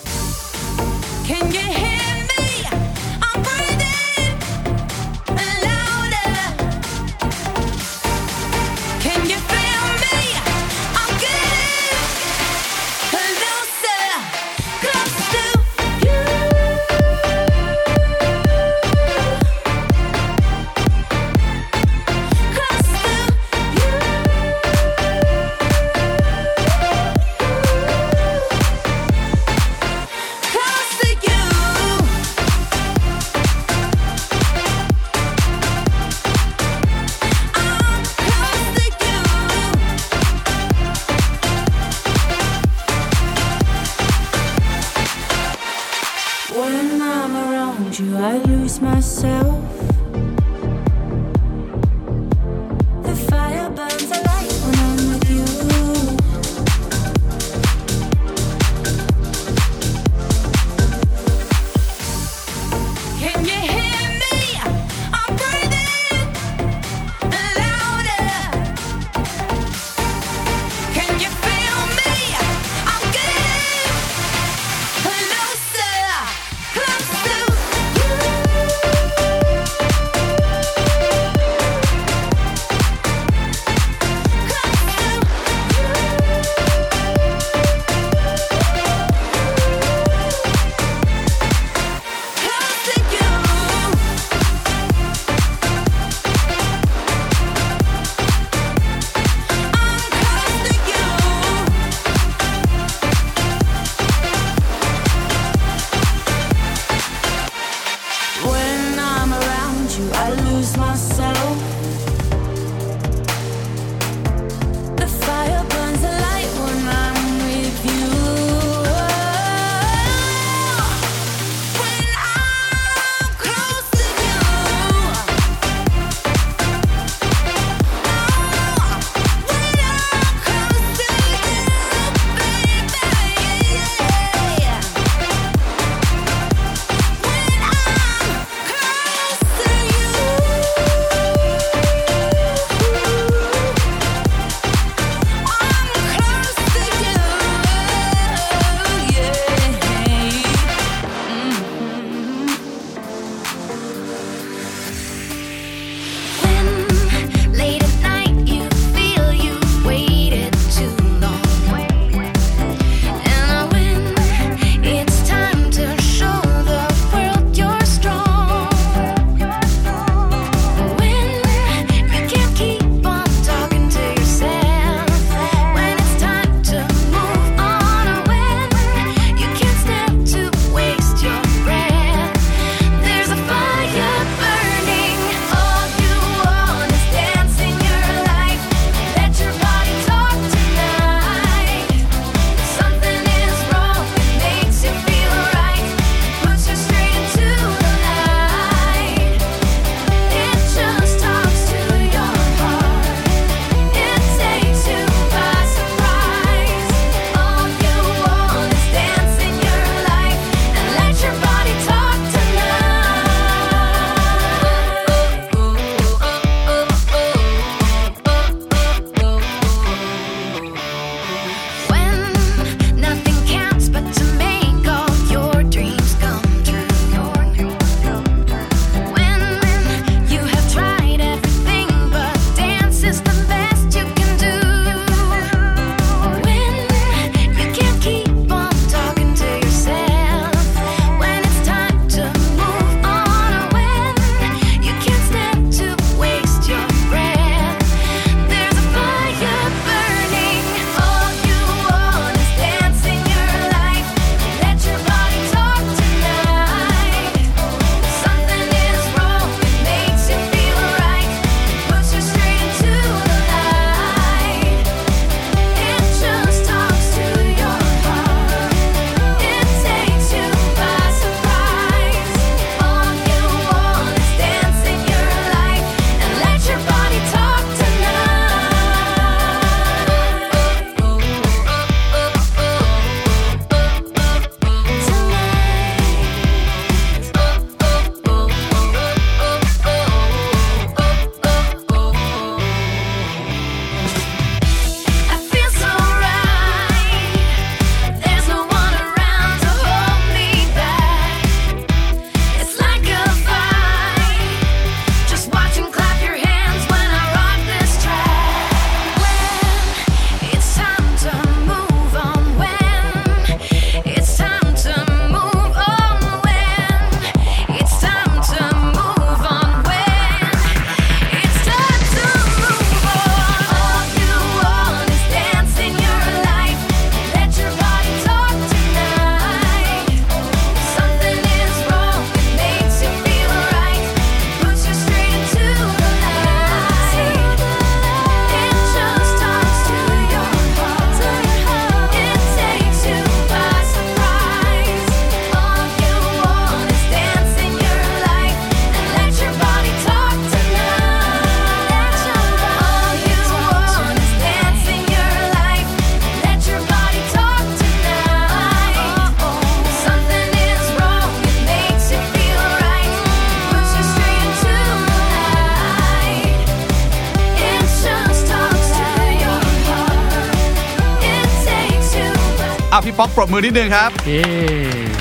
มือนิดนึงครับ เย้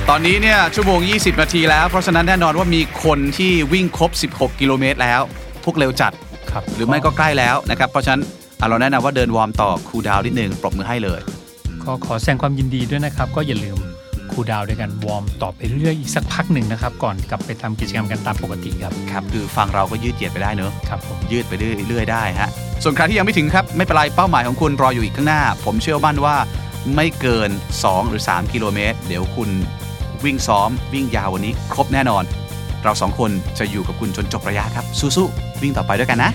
ตอนนี้เนี่ยชั่วโมง 20 นาทีแล้ว เพราะฉะนั้นแน่นอนว่ามีคนที่วิ่งครบ 16 กิโลเมตรแล้ว พวกเร็วจัด ครับหรือไม่ก็ใกล้แล้วนะครับ เพราะฉะนั้นอะเราแนะนำว่าเดินวอร์มต่อ cool down นิดนึงปรบมือให้เลยก็ขอแสดงความยินดีด้วยนะครับ ก็อย่าลืม cool down ด้วยกันวอร์มต่อไปเรื่อยๆอีกสักพักหนึ่งนะครับ ก่อนกลับไปทำกิจกรรมกันตามปกติครับครับคือฟังเราก็ยืดเหยียดไปได้เนอะ ครับผม ยืดไปเรื่อยๆได้ฮะ ส่วนใครที่ยังไม่ถึงครับ ไม่เป็นไรเป้าหมายของคุณรออยู่อีกข้างหน้า ผมเชื่อมั่นว่า ไม่เกิน 2 หรือ 3 กิโลเมตร เดี๋ยวคุณวิ่งซ้อม วิ่งยาววันนี้ ครบแน่นอน เราสองคนจะอยู่กับคุณจนจบระยะครับสู้ๆวิ่งต่อไปด้วยกันนะ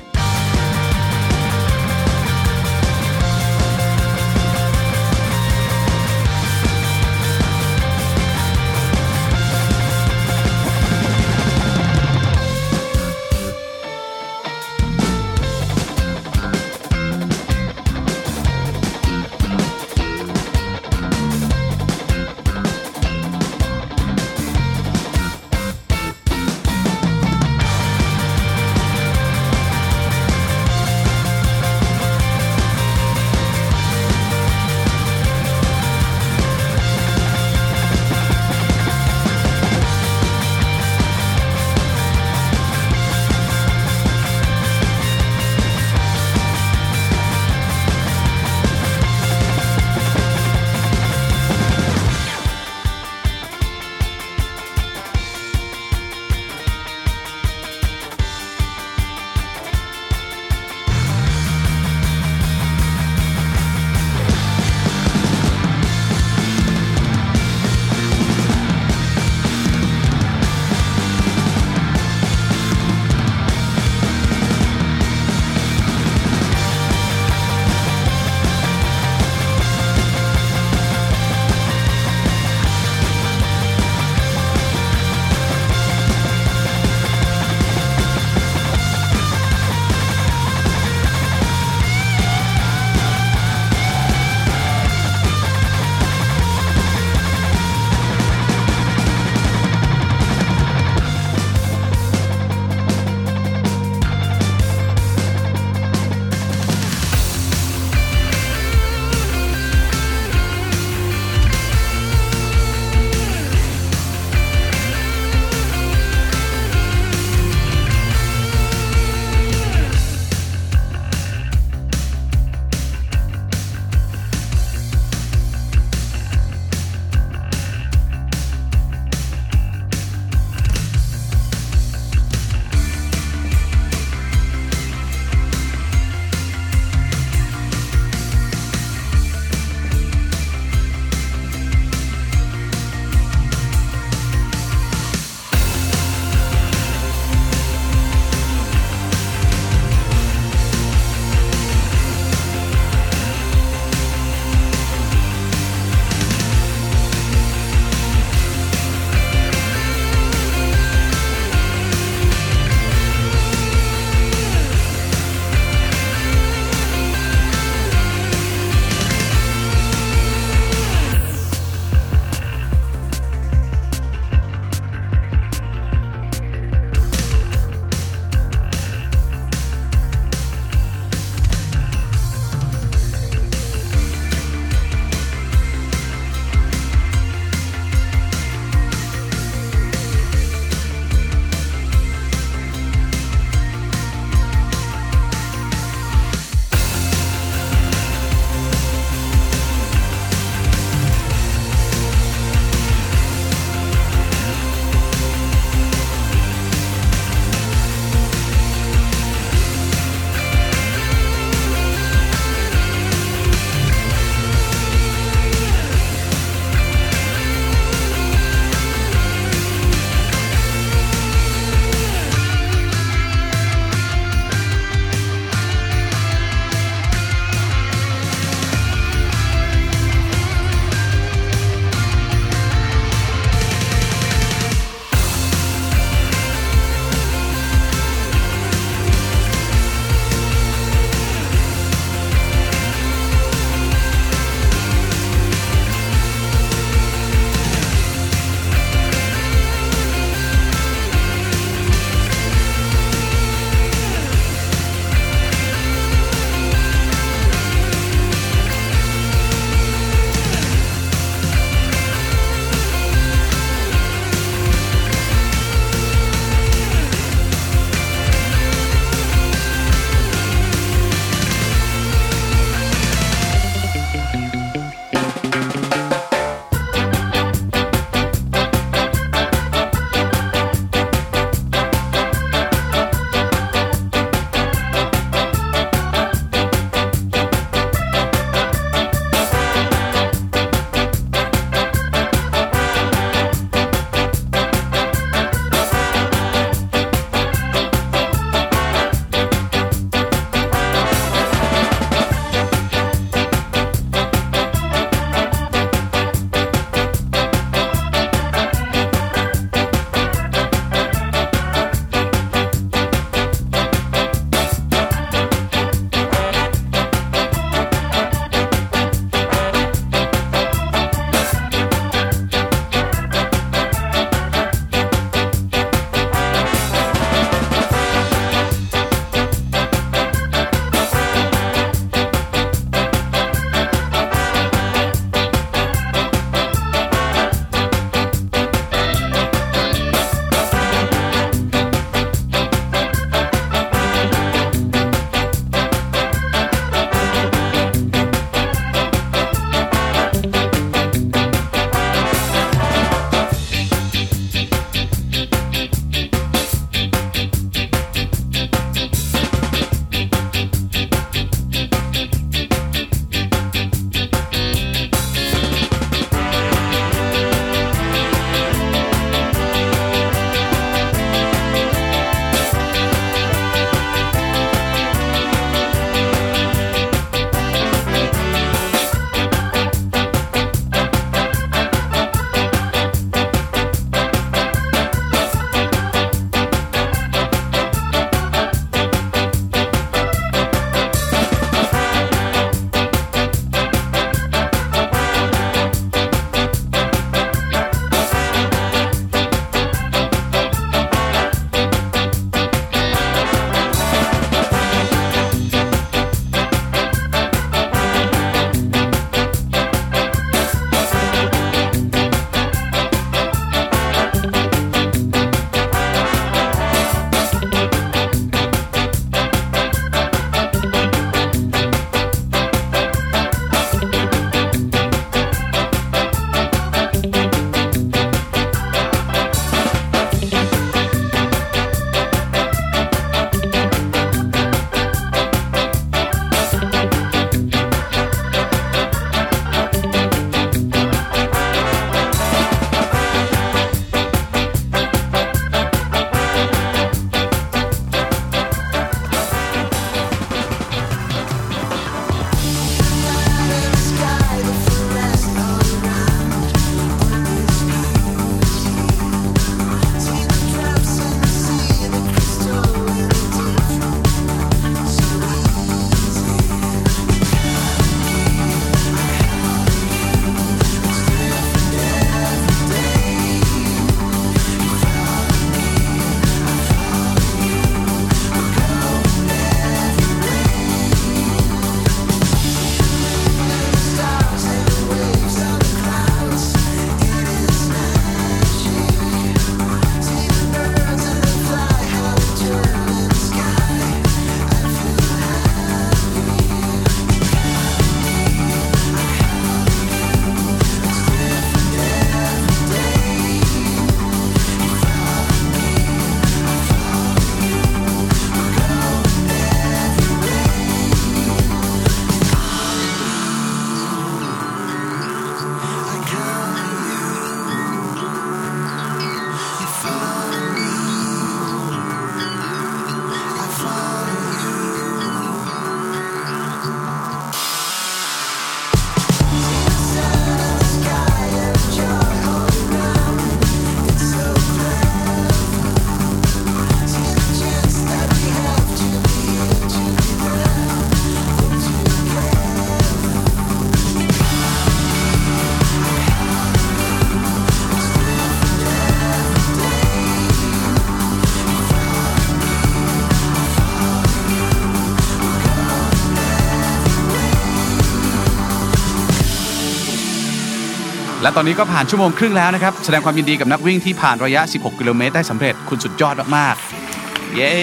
และตอนนี้ก็ผ่านชั่วโมงครึ่งแล้วนะครับ แสดงความยินดีกับนักวิ่งที่ผ่านระยะ 16 กิโลเมตรได้สำเร็จคุณสุดยอดมากๆ เย้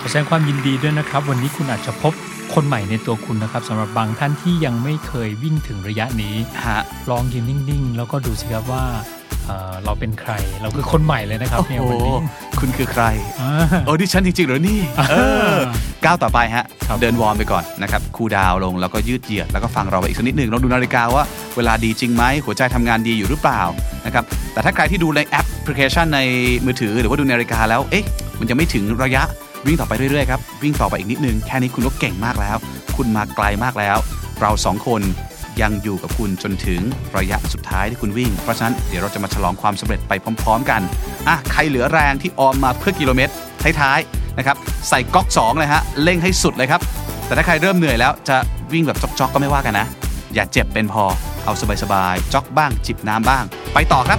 ขอแสดงความยินดีด้วยนะครับ วันนี้คุณอาจจะพบคนใหม่ในตัวคุณนะครับสำหรับบางท่านที่ยังไม่เคยวิ่งถึงระยะนี้ฮะลองยืนนิ่งๆ แล้วก็ดูสิครับว่า เอ่อเราเป็นใครเราคือคนใหม่เลยนะครับโอ้เนี่ยโหวันนี้คุณคือใครอ่าโอ้ดิฉันจริงๆเหรอนี่เออก้าวต่อไปฮะครับเดินวอร์มไปก่อนนะครับคูลดาวน์ลงแล้วก็ยืดเหยียดแล้วก็ฟังเราไปอีกสักนิดหนึ่งลองดูนาฬิกาว่าเวลาดีจริงไหมหัวใจทำงานดีอยู่หรือเปล่านะครับแต่ถ้าใครที่ดูในแอปพลิเคชันในมือถือหรือว่าดูนาฬิกาแล้วเอ๊ะมันยังไม่ถึงระยะวิ่งต่อไปเรื่อยๆครับวิ่งต่อไปอีกนิดนึงแค่นี้คุณก็เก่งมากแล้ว คุณมาไกลมากแล้ว เราสองคน ยังอยู่กับคุณจนถึงระยะสุดท้ายที่คุณวิ่ง เพราะฉะนั้นเดี๋ยวเราจะมาฉลองความสำเร็จไปพร้อม ๆ กันอะใครเหลือแรงที่ออมมาเพื่อกิโลเมตรท้ายๆนะครับใส่ก๊อก2เลยฮะเร่งให้สุดเลยครับ แต่ถ้าใครเริ่มเหนื่อยแล้วจะวิ่งแบบจ็อกๆก็ไม่ว่ากันนะ อย่าเจ็บเป็นพอเอาสบายๆจ็อกบ้างจิบน้ำบ้าง ไปต่อครับ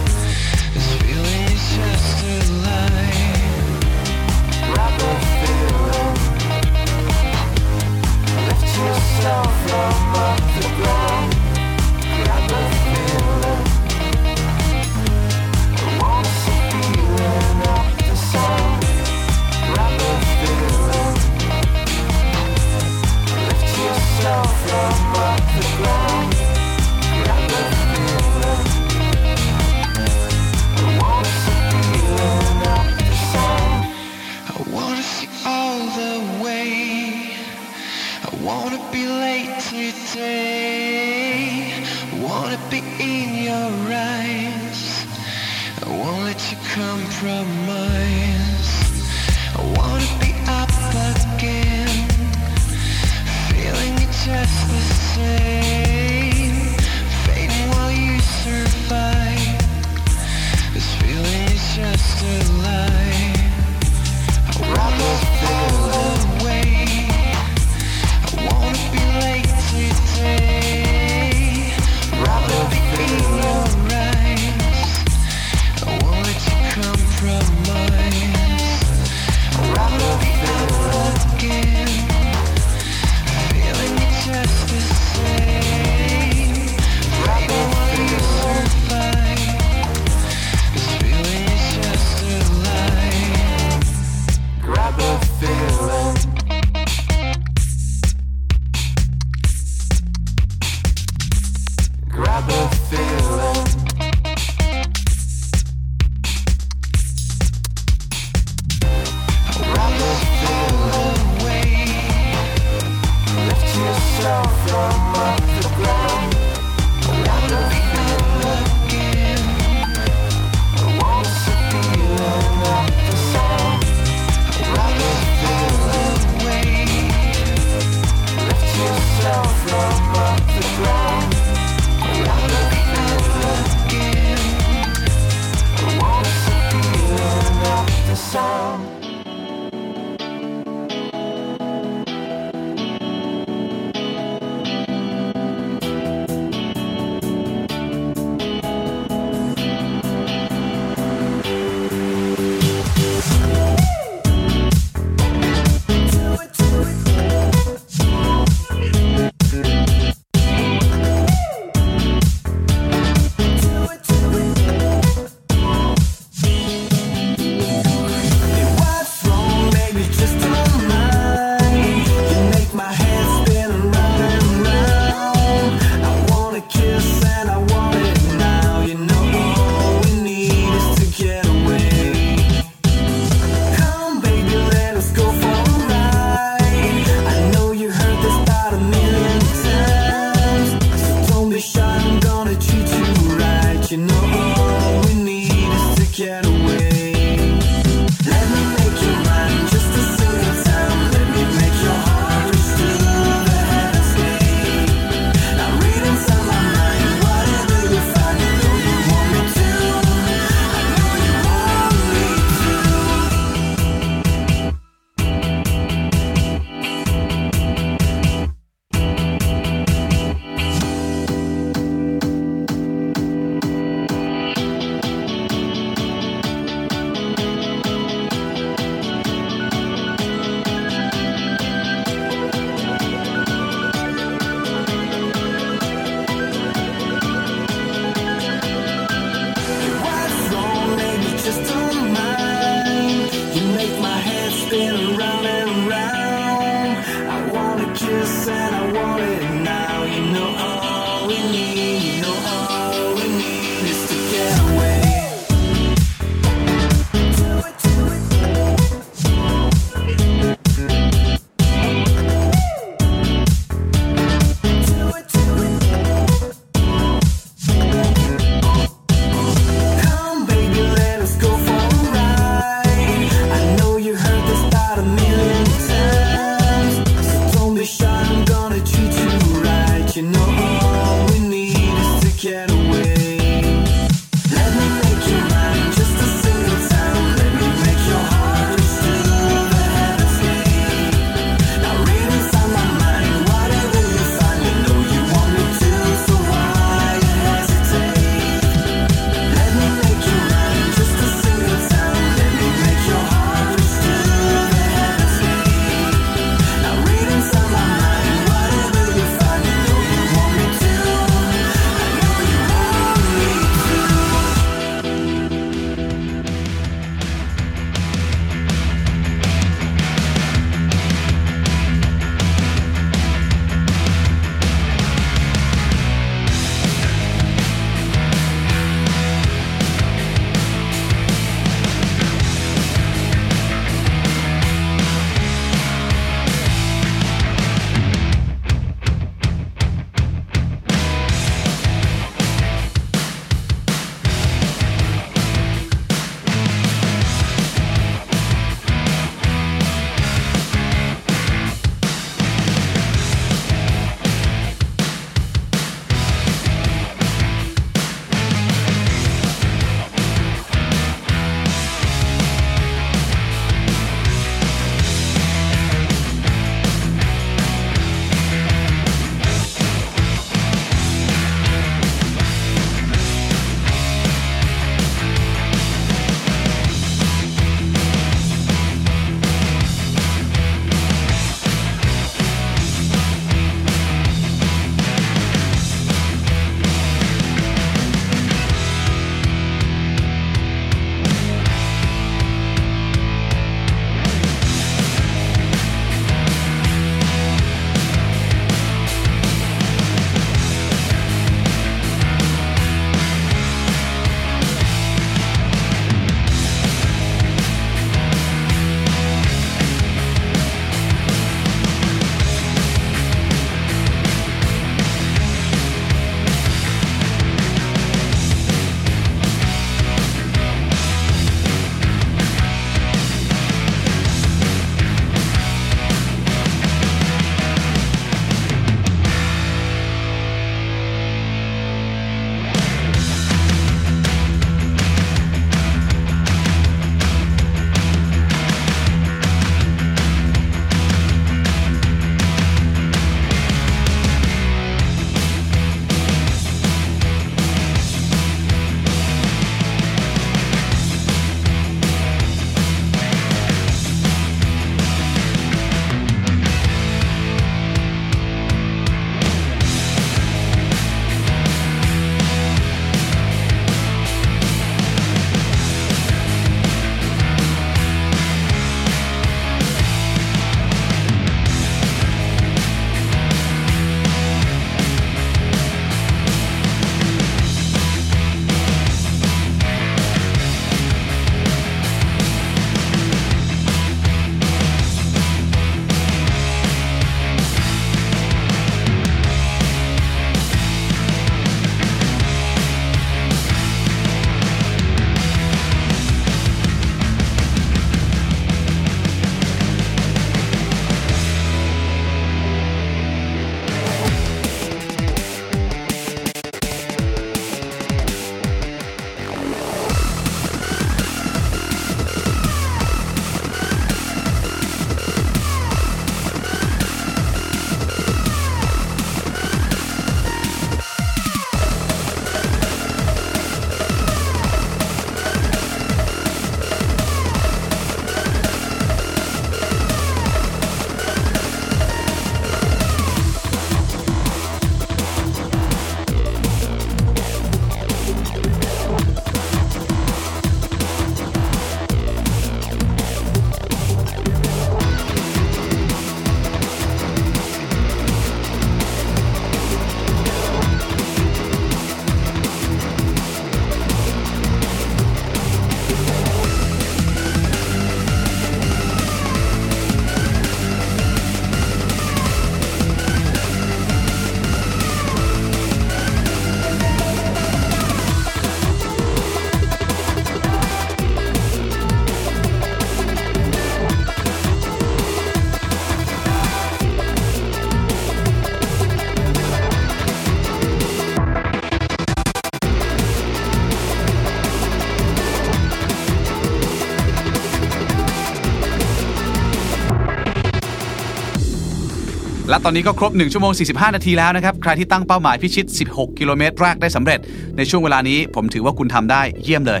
ตอนนี้ก็ครบ 1 ชั่วโมง 45 นาทีแล้วนะครับ ใครที่ตั้งเป้าหมายพิชิต 16 กิโลเมตรแรกได้สำเร็จ ในช่วงเวลานี้ผมถือว่าคุณทำได้เยี่ยมเลย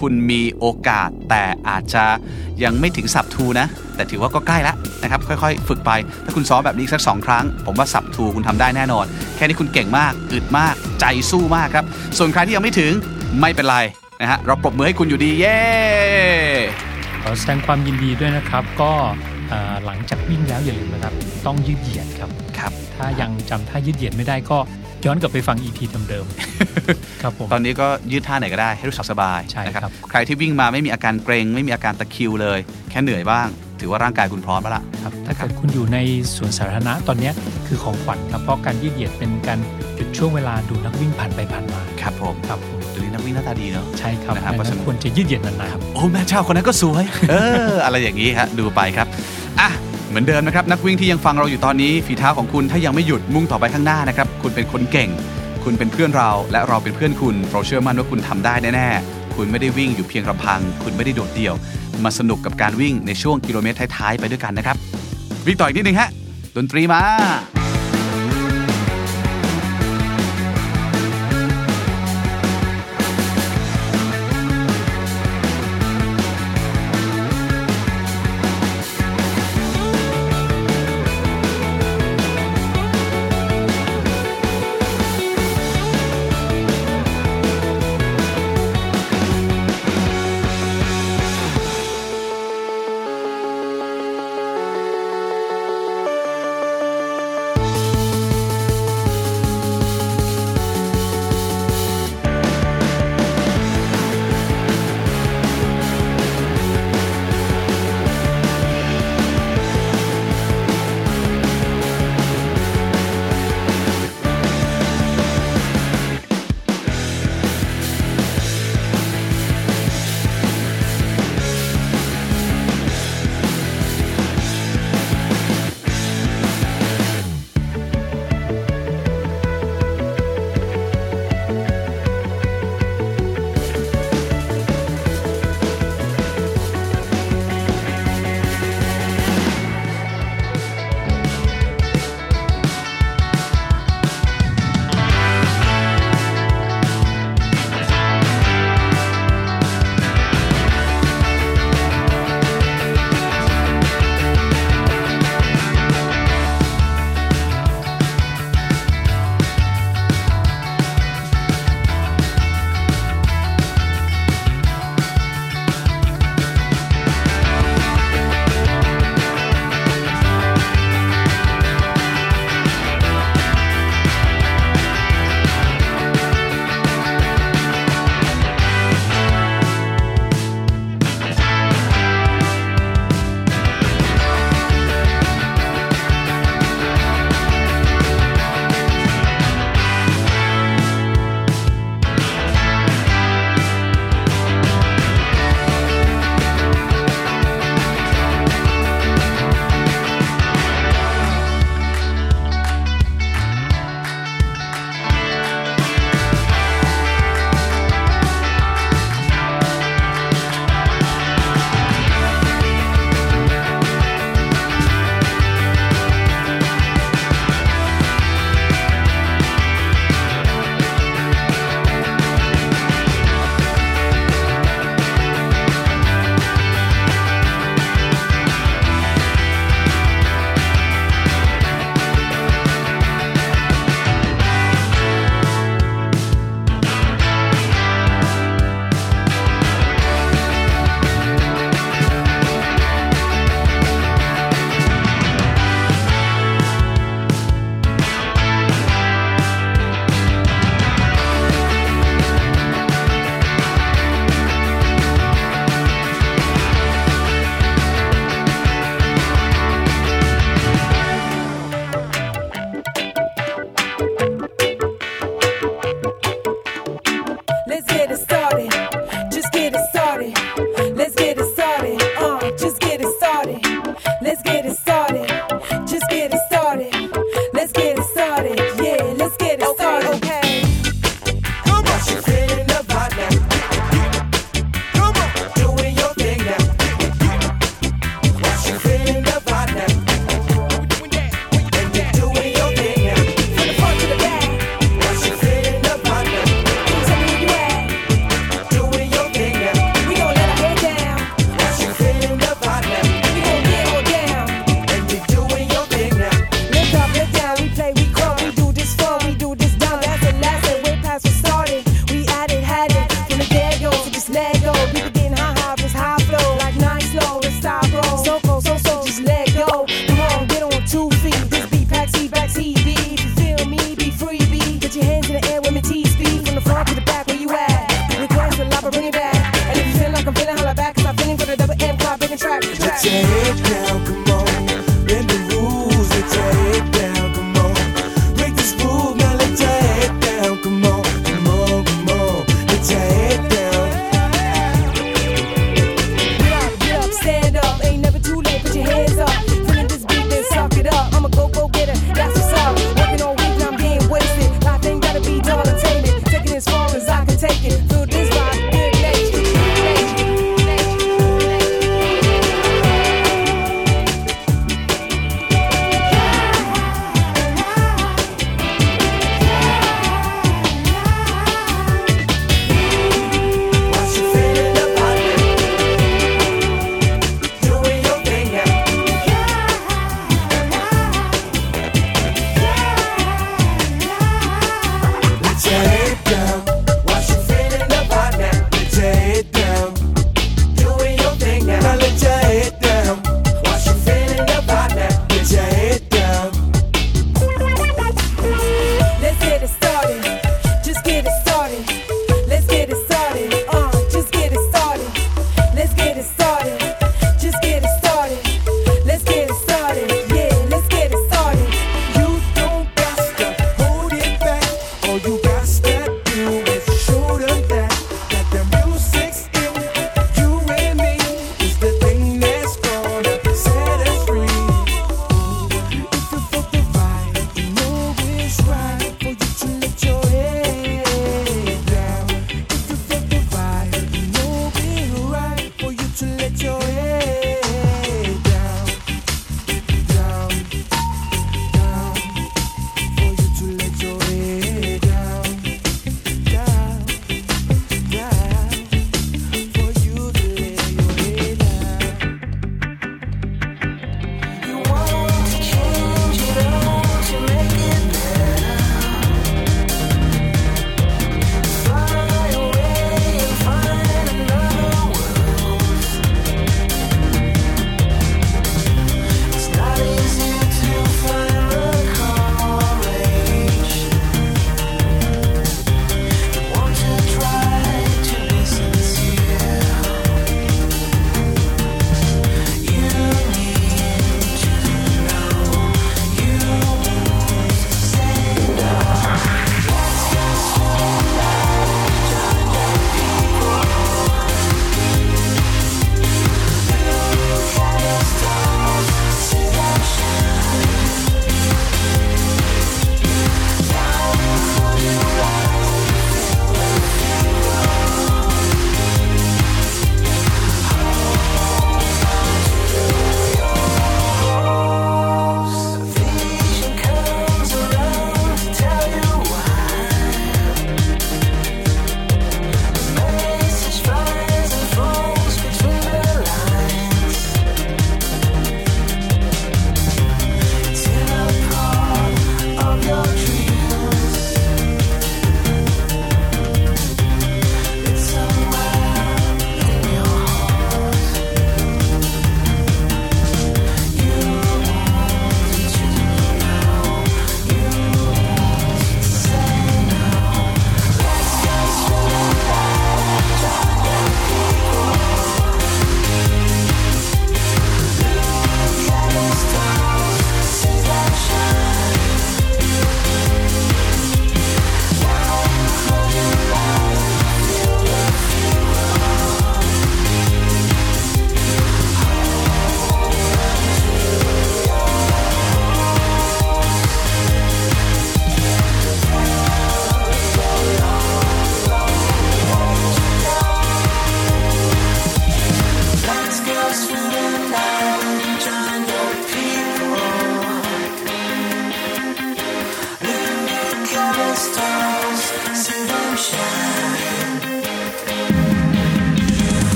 คุณมีโอกาสแต่อาจจะยังไม่ถึงสับทูนะ แต่ถือว่าก็ใกล้แล้วนะครับ ค่อยๆ ฝึกไป ถ้าคุณซ้อมแบบนี้สักสองครั้ง ผมว่าสับทูคุณทำได้แน่นอน แค่นี้คุณเก่งมากอึดมาก ใจสู้มากครับ ส่วนใครที่ยังไม่ถึงไม่เป็นไรนะฮะเราปรบมือให้คุณอยู่ดีเย้ขอแสดงความยินดีด้วยนะครับก็ หลังจากวิ่งแล้วอย่าลืมนะครับ ต้องยืดเหยียดครับครับ ถ้ายังจำท่ายืดเหยียดไม่ได้ก็ย้อนกลับไปฟัง EP เดิมๆครับผมตอนนี้ก็ยืดท่าไหนก็ได้ให้รู้สึกสบายใช่นะครับใครที่วิ่งมาไม่มีอาการเกรงไม่มีอาการตะคริวเลย แค่เหนื่อยบ้าง ถือว่าร่างกายคุณพร้อมแล้วล่ะครับถ้าเกิดคุณอยู่ในสวนสาธารณะตอนเนี้ยคือของขวัญครับเพราะการยืดเหยียดเป็นการหยุดช่วงเวลาดูนักวิ่งผ่านไปผ่านมาครับผมครับผมเดี๋ยวนี้นักวิ่งหน้าตาดีเนาะใช่ครับนะครับดังเพราะฉะนั้นั้นนควรจะยืดเหยียดนานๆโอ้แม่เจ้าคนนั้นก็สวย เออ อะไรอย่างนี้ฮะดูไปครับอะ เหมือนเดิมนะครับนักวิ่งที่ยังฟังเราอยู่ตอนนี้ฝีเท้าของคุณถ้ายังไม่หยุดมุ่งต่อไปข้างหน้านะครับคุณเป็นคนเก่ง คุณเป็นเพื่อนเรา และเราเป็นเพื่อนคุณ เราเชื่อมั่นว่าคุณทำได้แน่ๆคุณไม่ได้วิ่งอยู่เพียงลำพัง คุณไม่ได้โดดเดี่ยว มาสนุกกับการวิ่งในช่วงกิโลเมตรท้ายๆไปด้วยกันนะครับวิ่งต่ออีกนิดนึงฮะดนตรีมา「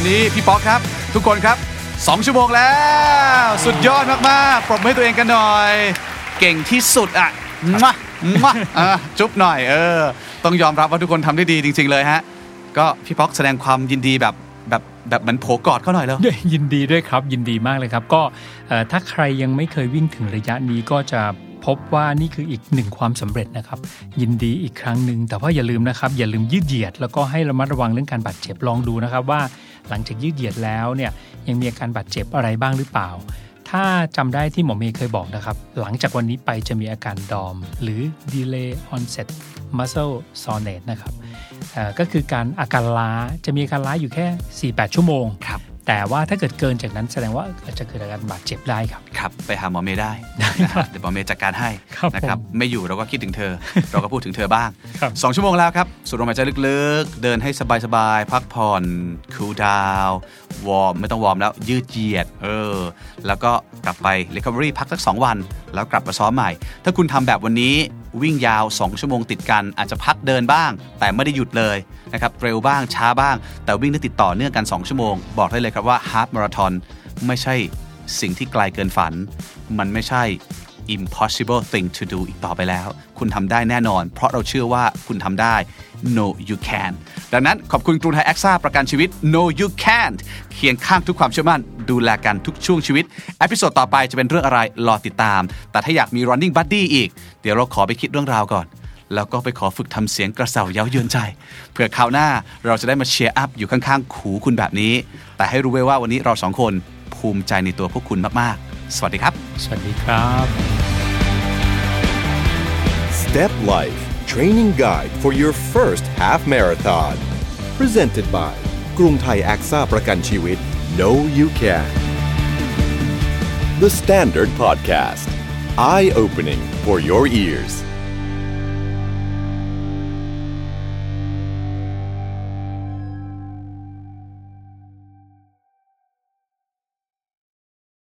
อนนี้พี่ป๊อกครับ ทุกคนครับ 2 ชั่วโมงแล้ว สุดยอดมากๆปรบมือให้ตัวเองกันหน่อย เก่งที่สุดอะมามาอะจุ๊บหน่อยเออ ต้องยอมรับว่าทุกคนทำได้ดีจริง ๆ เลยฮะ ก็พี่ป๊อกแสดงความยินดีแบบแบบแบบเหมันโผกอดเขาหน่อยแล้วยินดีด้วยครับยินดีมากเลยครับ ก็เอ่อถ้าใครยังไม่เคยวิ่งถึงระยะนี้ก็จะ พบว่านี่คืออีกหนึ่งความสำเร็จนะครับ ยินดีอีกครั้งหนึ่งแต่ว่าอย่าลืมนะครับ อย่าลืมยืดเหยียด แล้วก็ให้ระมัดระวังเรื่องการบาดเจ็บลองดูนะครับ ว่าหลังจากยืดเหยียดแล้วเนี่ยยังมีอาการบาดเจ็บอะไรบ้างหรือเปล่า ถ้าจำได้ที่หมอเมย์เคยบอกนะครับ หลังจากวันนี้ไปจะมีอาการดอม หรือ delay onset muscle soreness นะครับก็คือการอาการล้าจะมีอาการล้าอยู่แค่ 4-8 ชั่วโมงแต่ว่าถ้าเกิดเกินจากนั้นแสดงว่าอาจจะเกิดอาการบาดเจ็บได้ครับ ครับ ไปหาหมอเมย์ได้นะครับเดี๋ยวหมอเมย์จัดการให้ครับนะครับผมไม่อยู่เราก็คิดถึงเธอ เราก็พูดถึงเธอบ้างครับสองชั่วโมงแล้วครับสูดลมหายใจลึกๆ เดินให้สบายๆ พักผ่อน cool down วอร์มไม่ต้องวอร์มแล้วยืดเหยียดเออแล้วก็กลับไป recovery พักสัก2วัน แล้วกลับมาซ้อมใหม่ ถ้าคุณทำแบบวันนี้ วิ่งยาว 2 ชั่วโมงติดกัน อาจจะพักเดินบ้าง แต่ไม่ได้หยุดเลยนะครับเร็วบ้างช้าบ้าง แต่วิ่งได้ติดต่อเนื่องกัน 2 ชั่วโมง บอกได้เลยครับว่าฮาล์ฟมาราทอนไม่ใช่สิ่งที่ไกลเกินฝัน มันไม่ใช่ impossible thing to do อีกต่อไปแล้ว คุณทำได้แน่นอน เพราะเราเชื่อว่าคุณทำได้ know you can ดังนั้นขอบคุณกรุงไทยแอคซ่าประกันชีวิต know you can เคียงข้างทุกความเชื่อมั่น ดูแลกันทุกช่วงชีวิต episode ต่อไปจะเป็นเรื่องอะไรรอติดตาม แต่ถ้าอยากมี running buddy อีก เดี๋ยวเราขอไปคิดเรื่องราวก่อน แล้วก็ไปขอฝึกทำเสียงกระเส่าเย้ายวนใจ เพื่อคราวหน้าเราจะได้มา cheer up อยู่ข้างๆหูคุณแบบนี้ แต่ให้รู้ไว้ว่าวันนี้เราสองคนภูมิใจในตัวพวกคุณมากๆ สวัสดีครับ สวัสดีครับ Step Life Training Guide for your first half marathon Presented by กรุงไทยแอคซ่าประกันชีวิต No You Can The Standard Podcast Eye Opening for your ears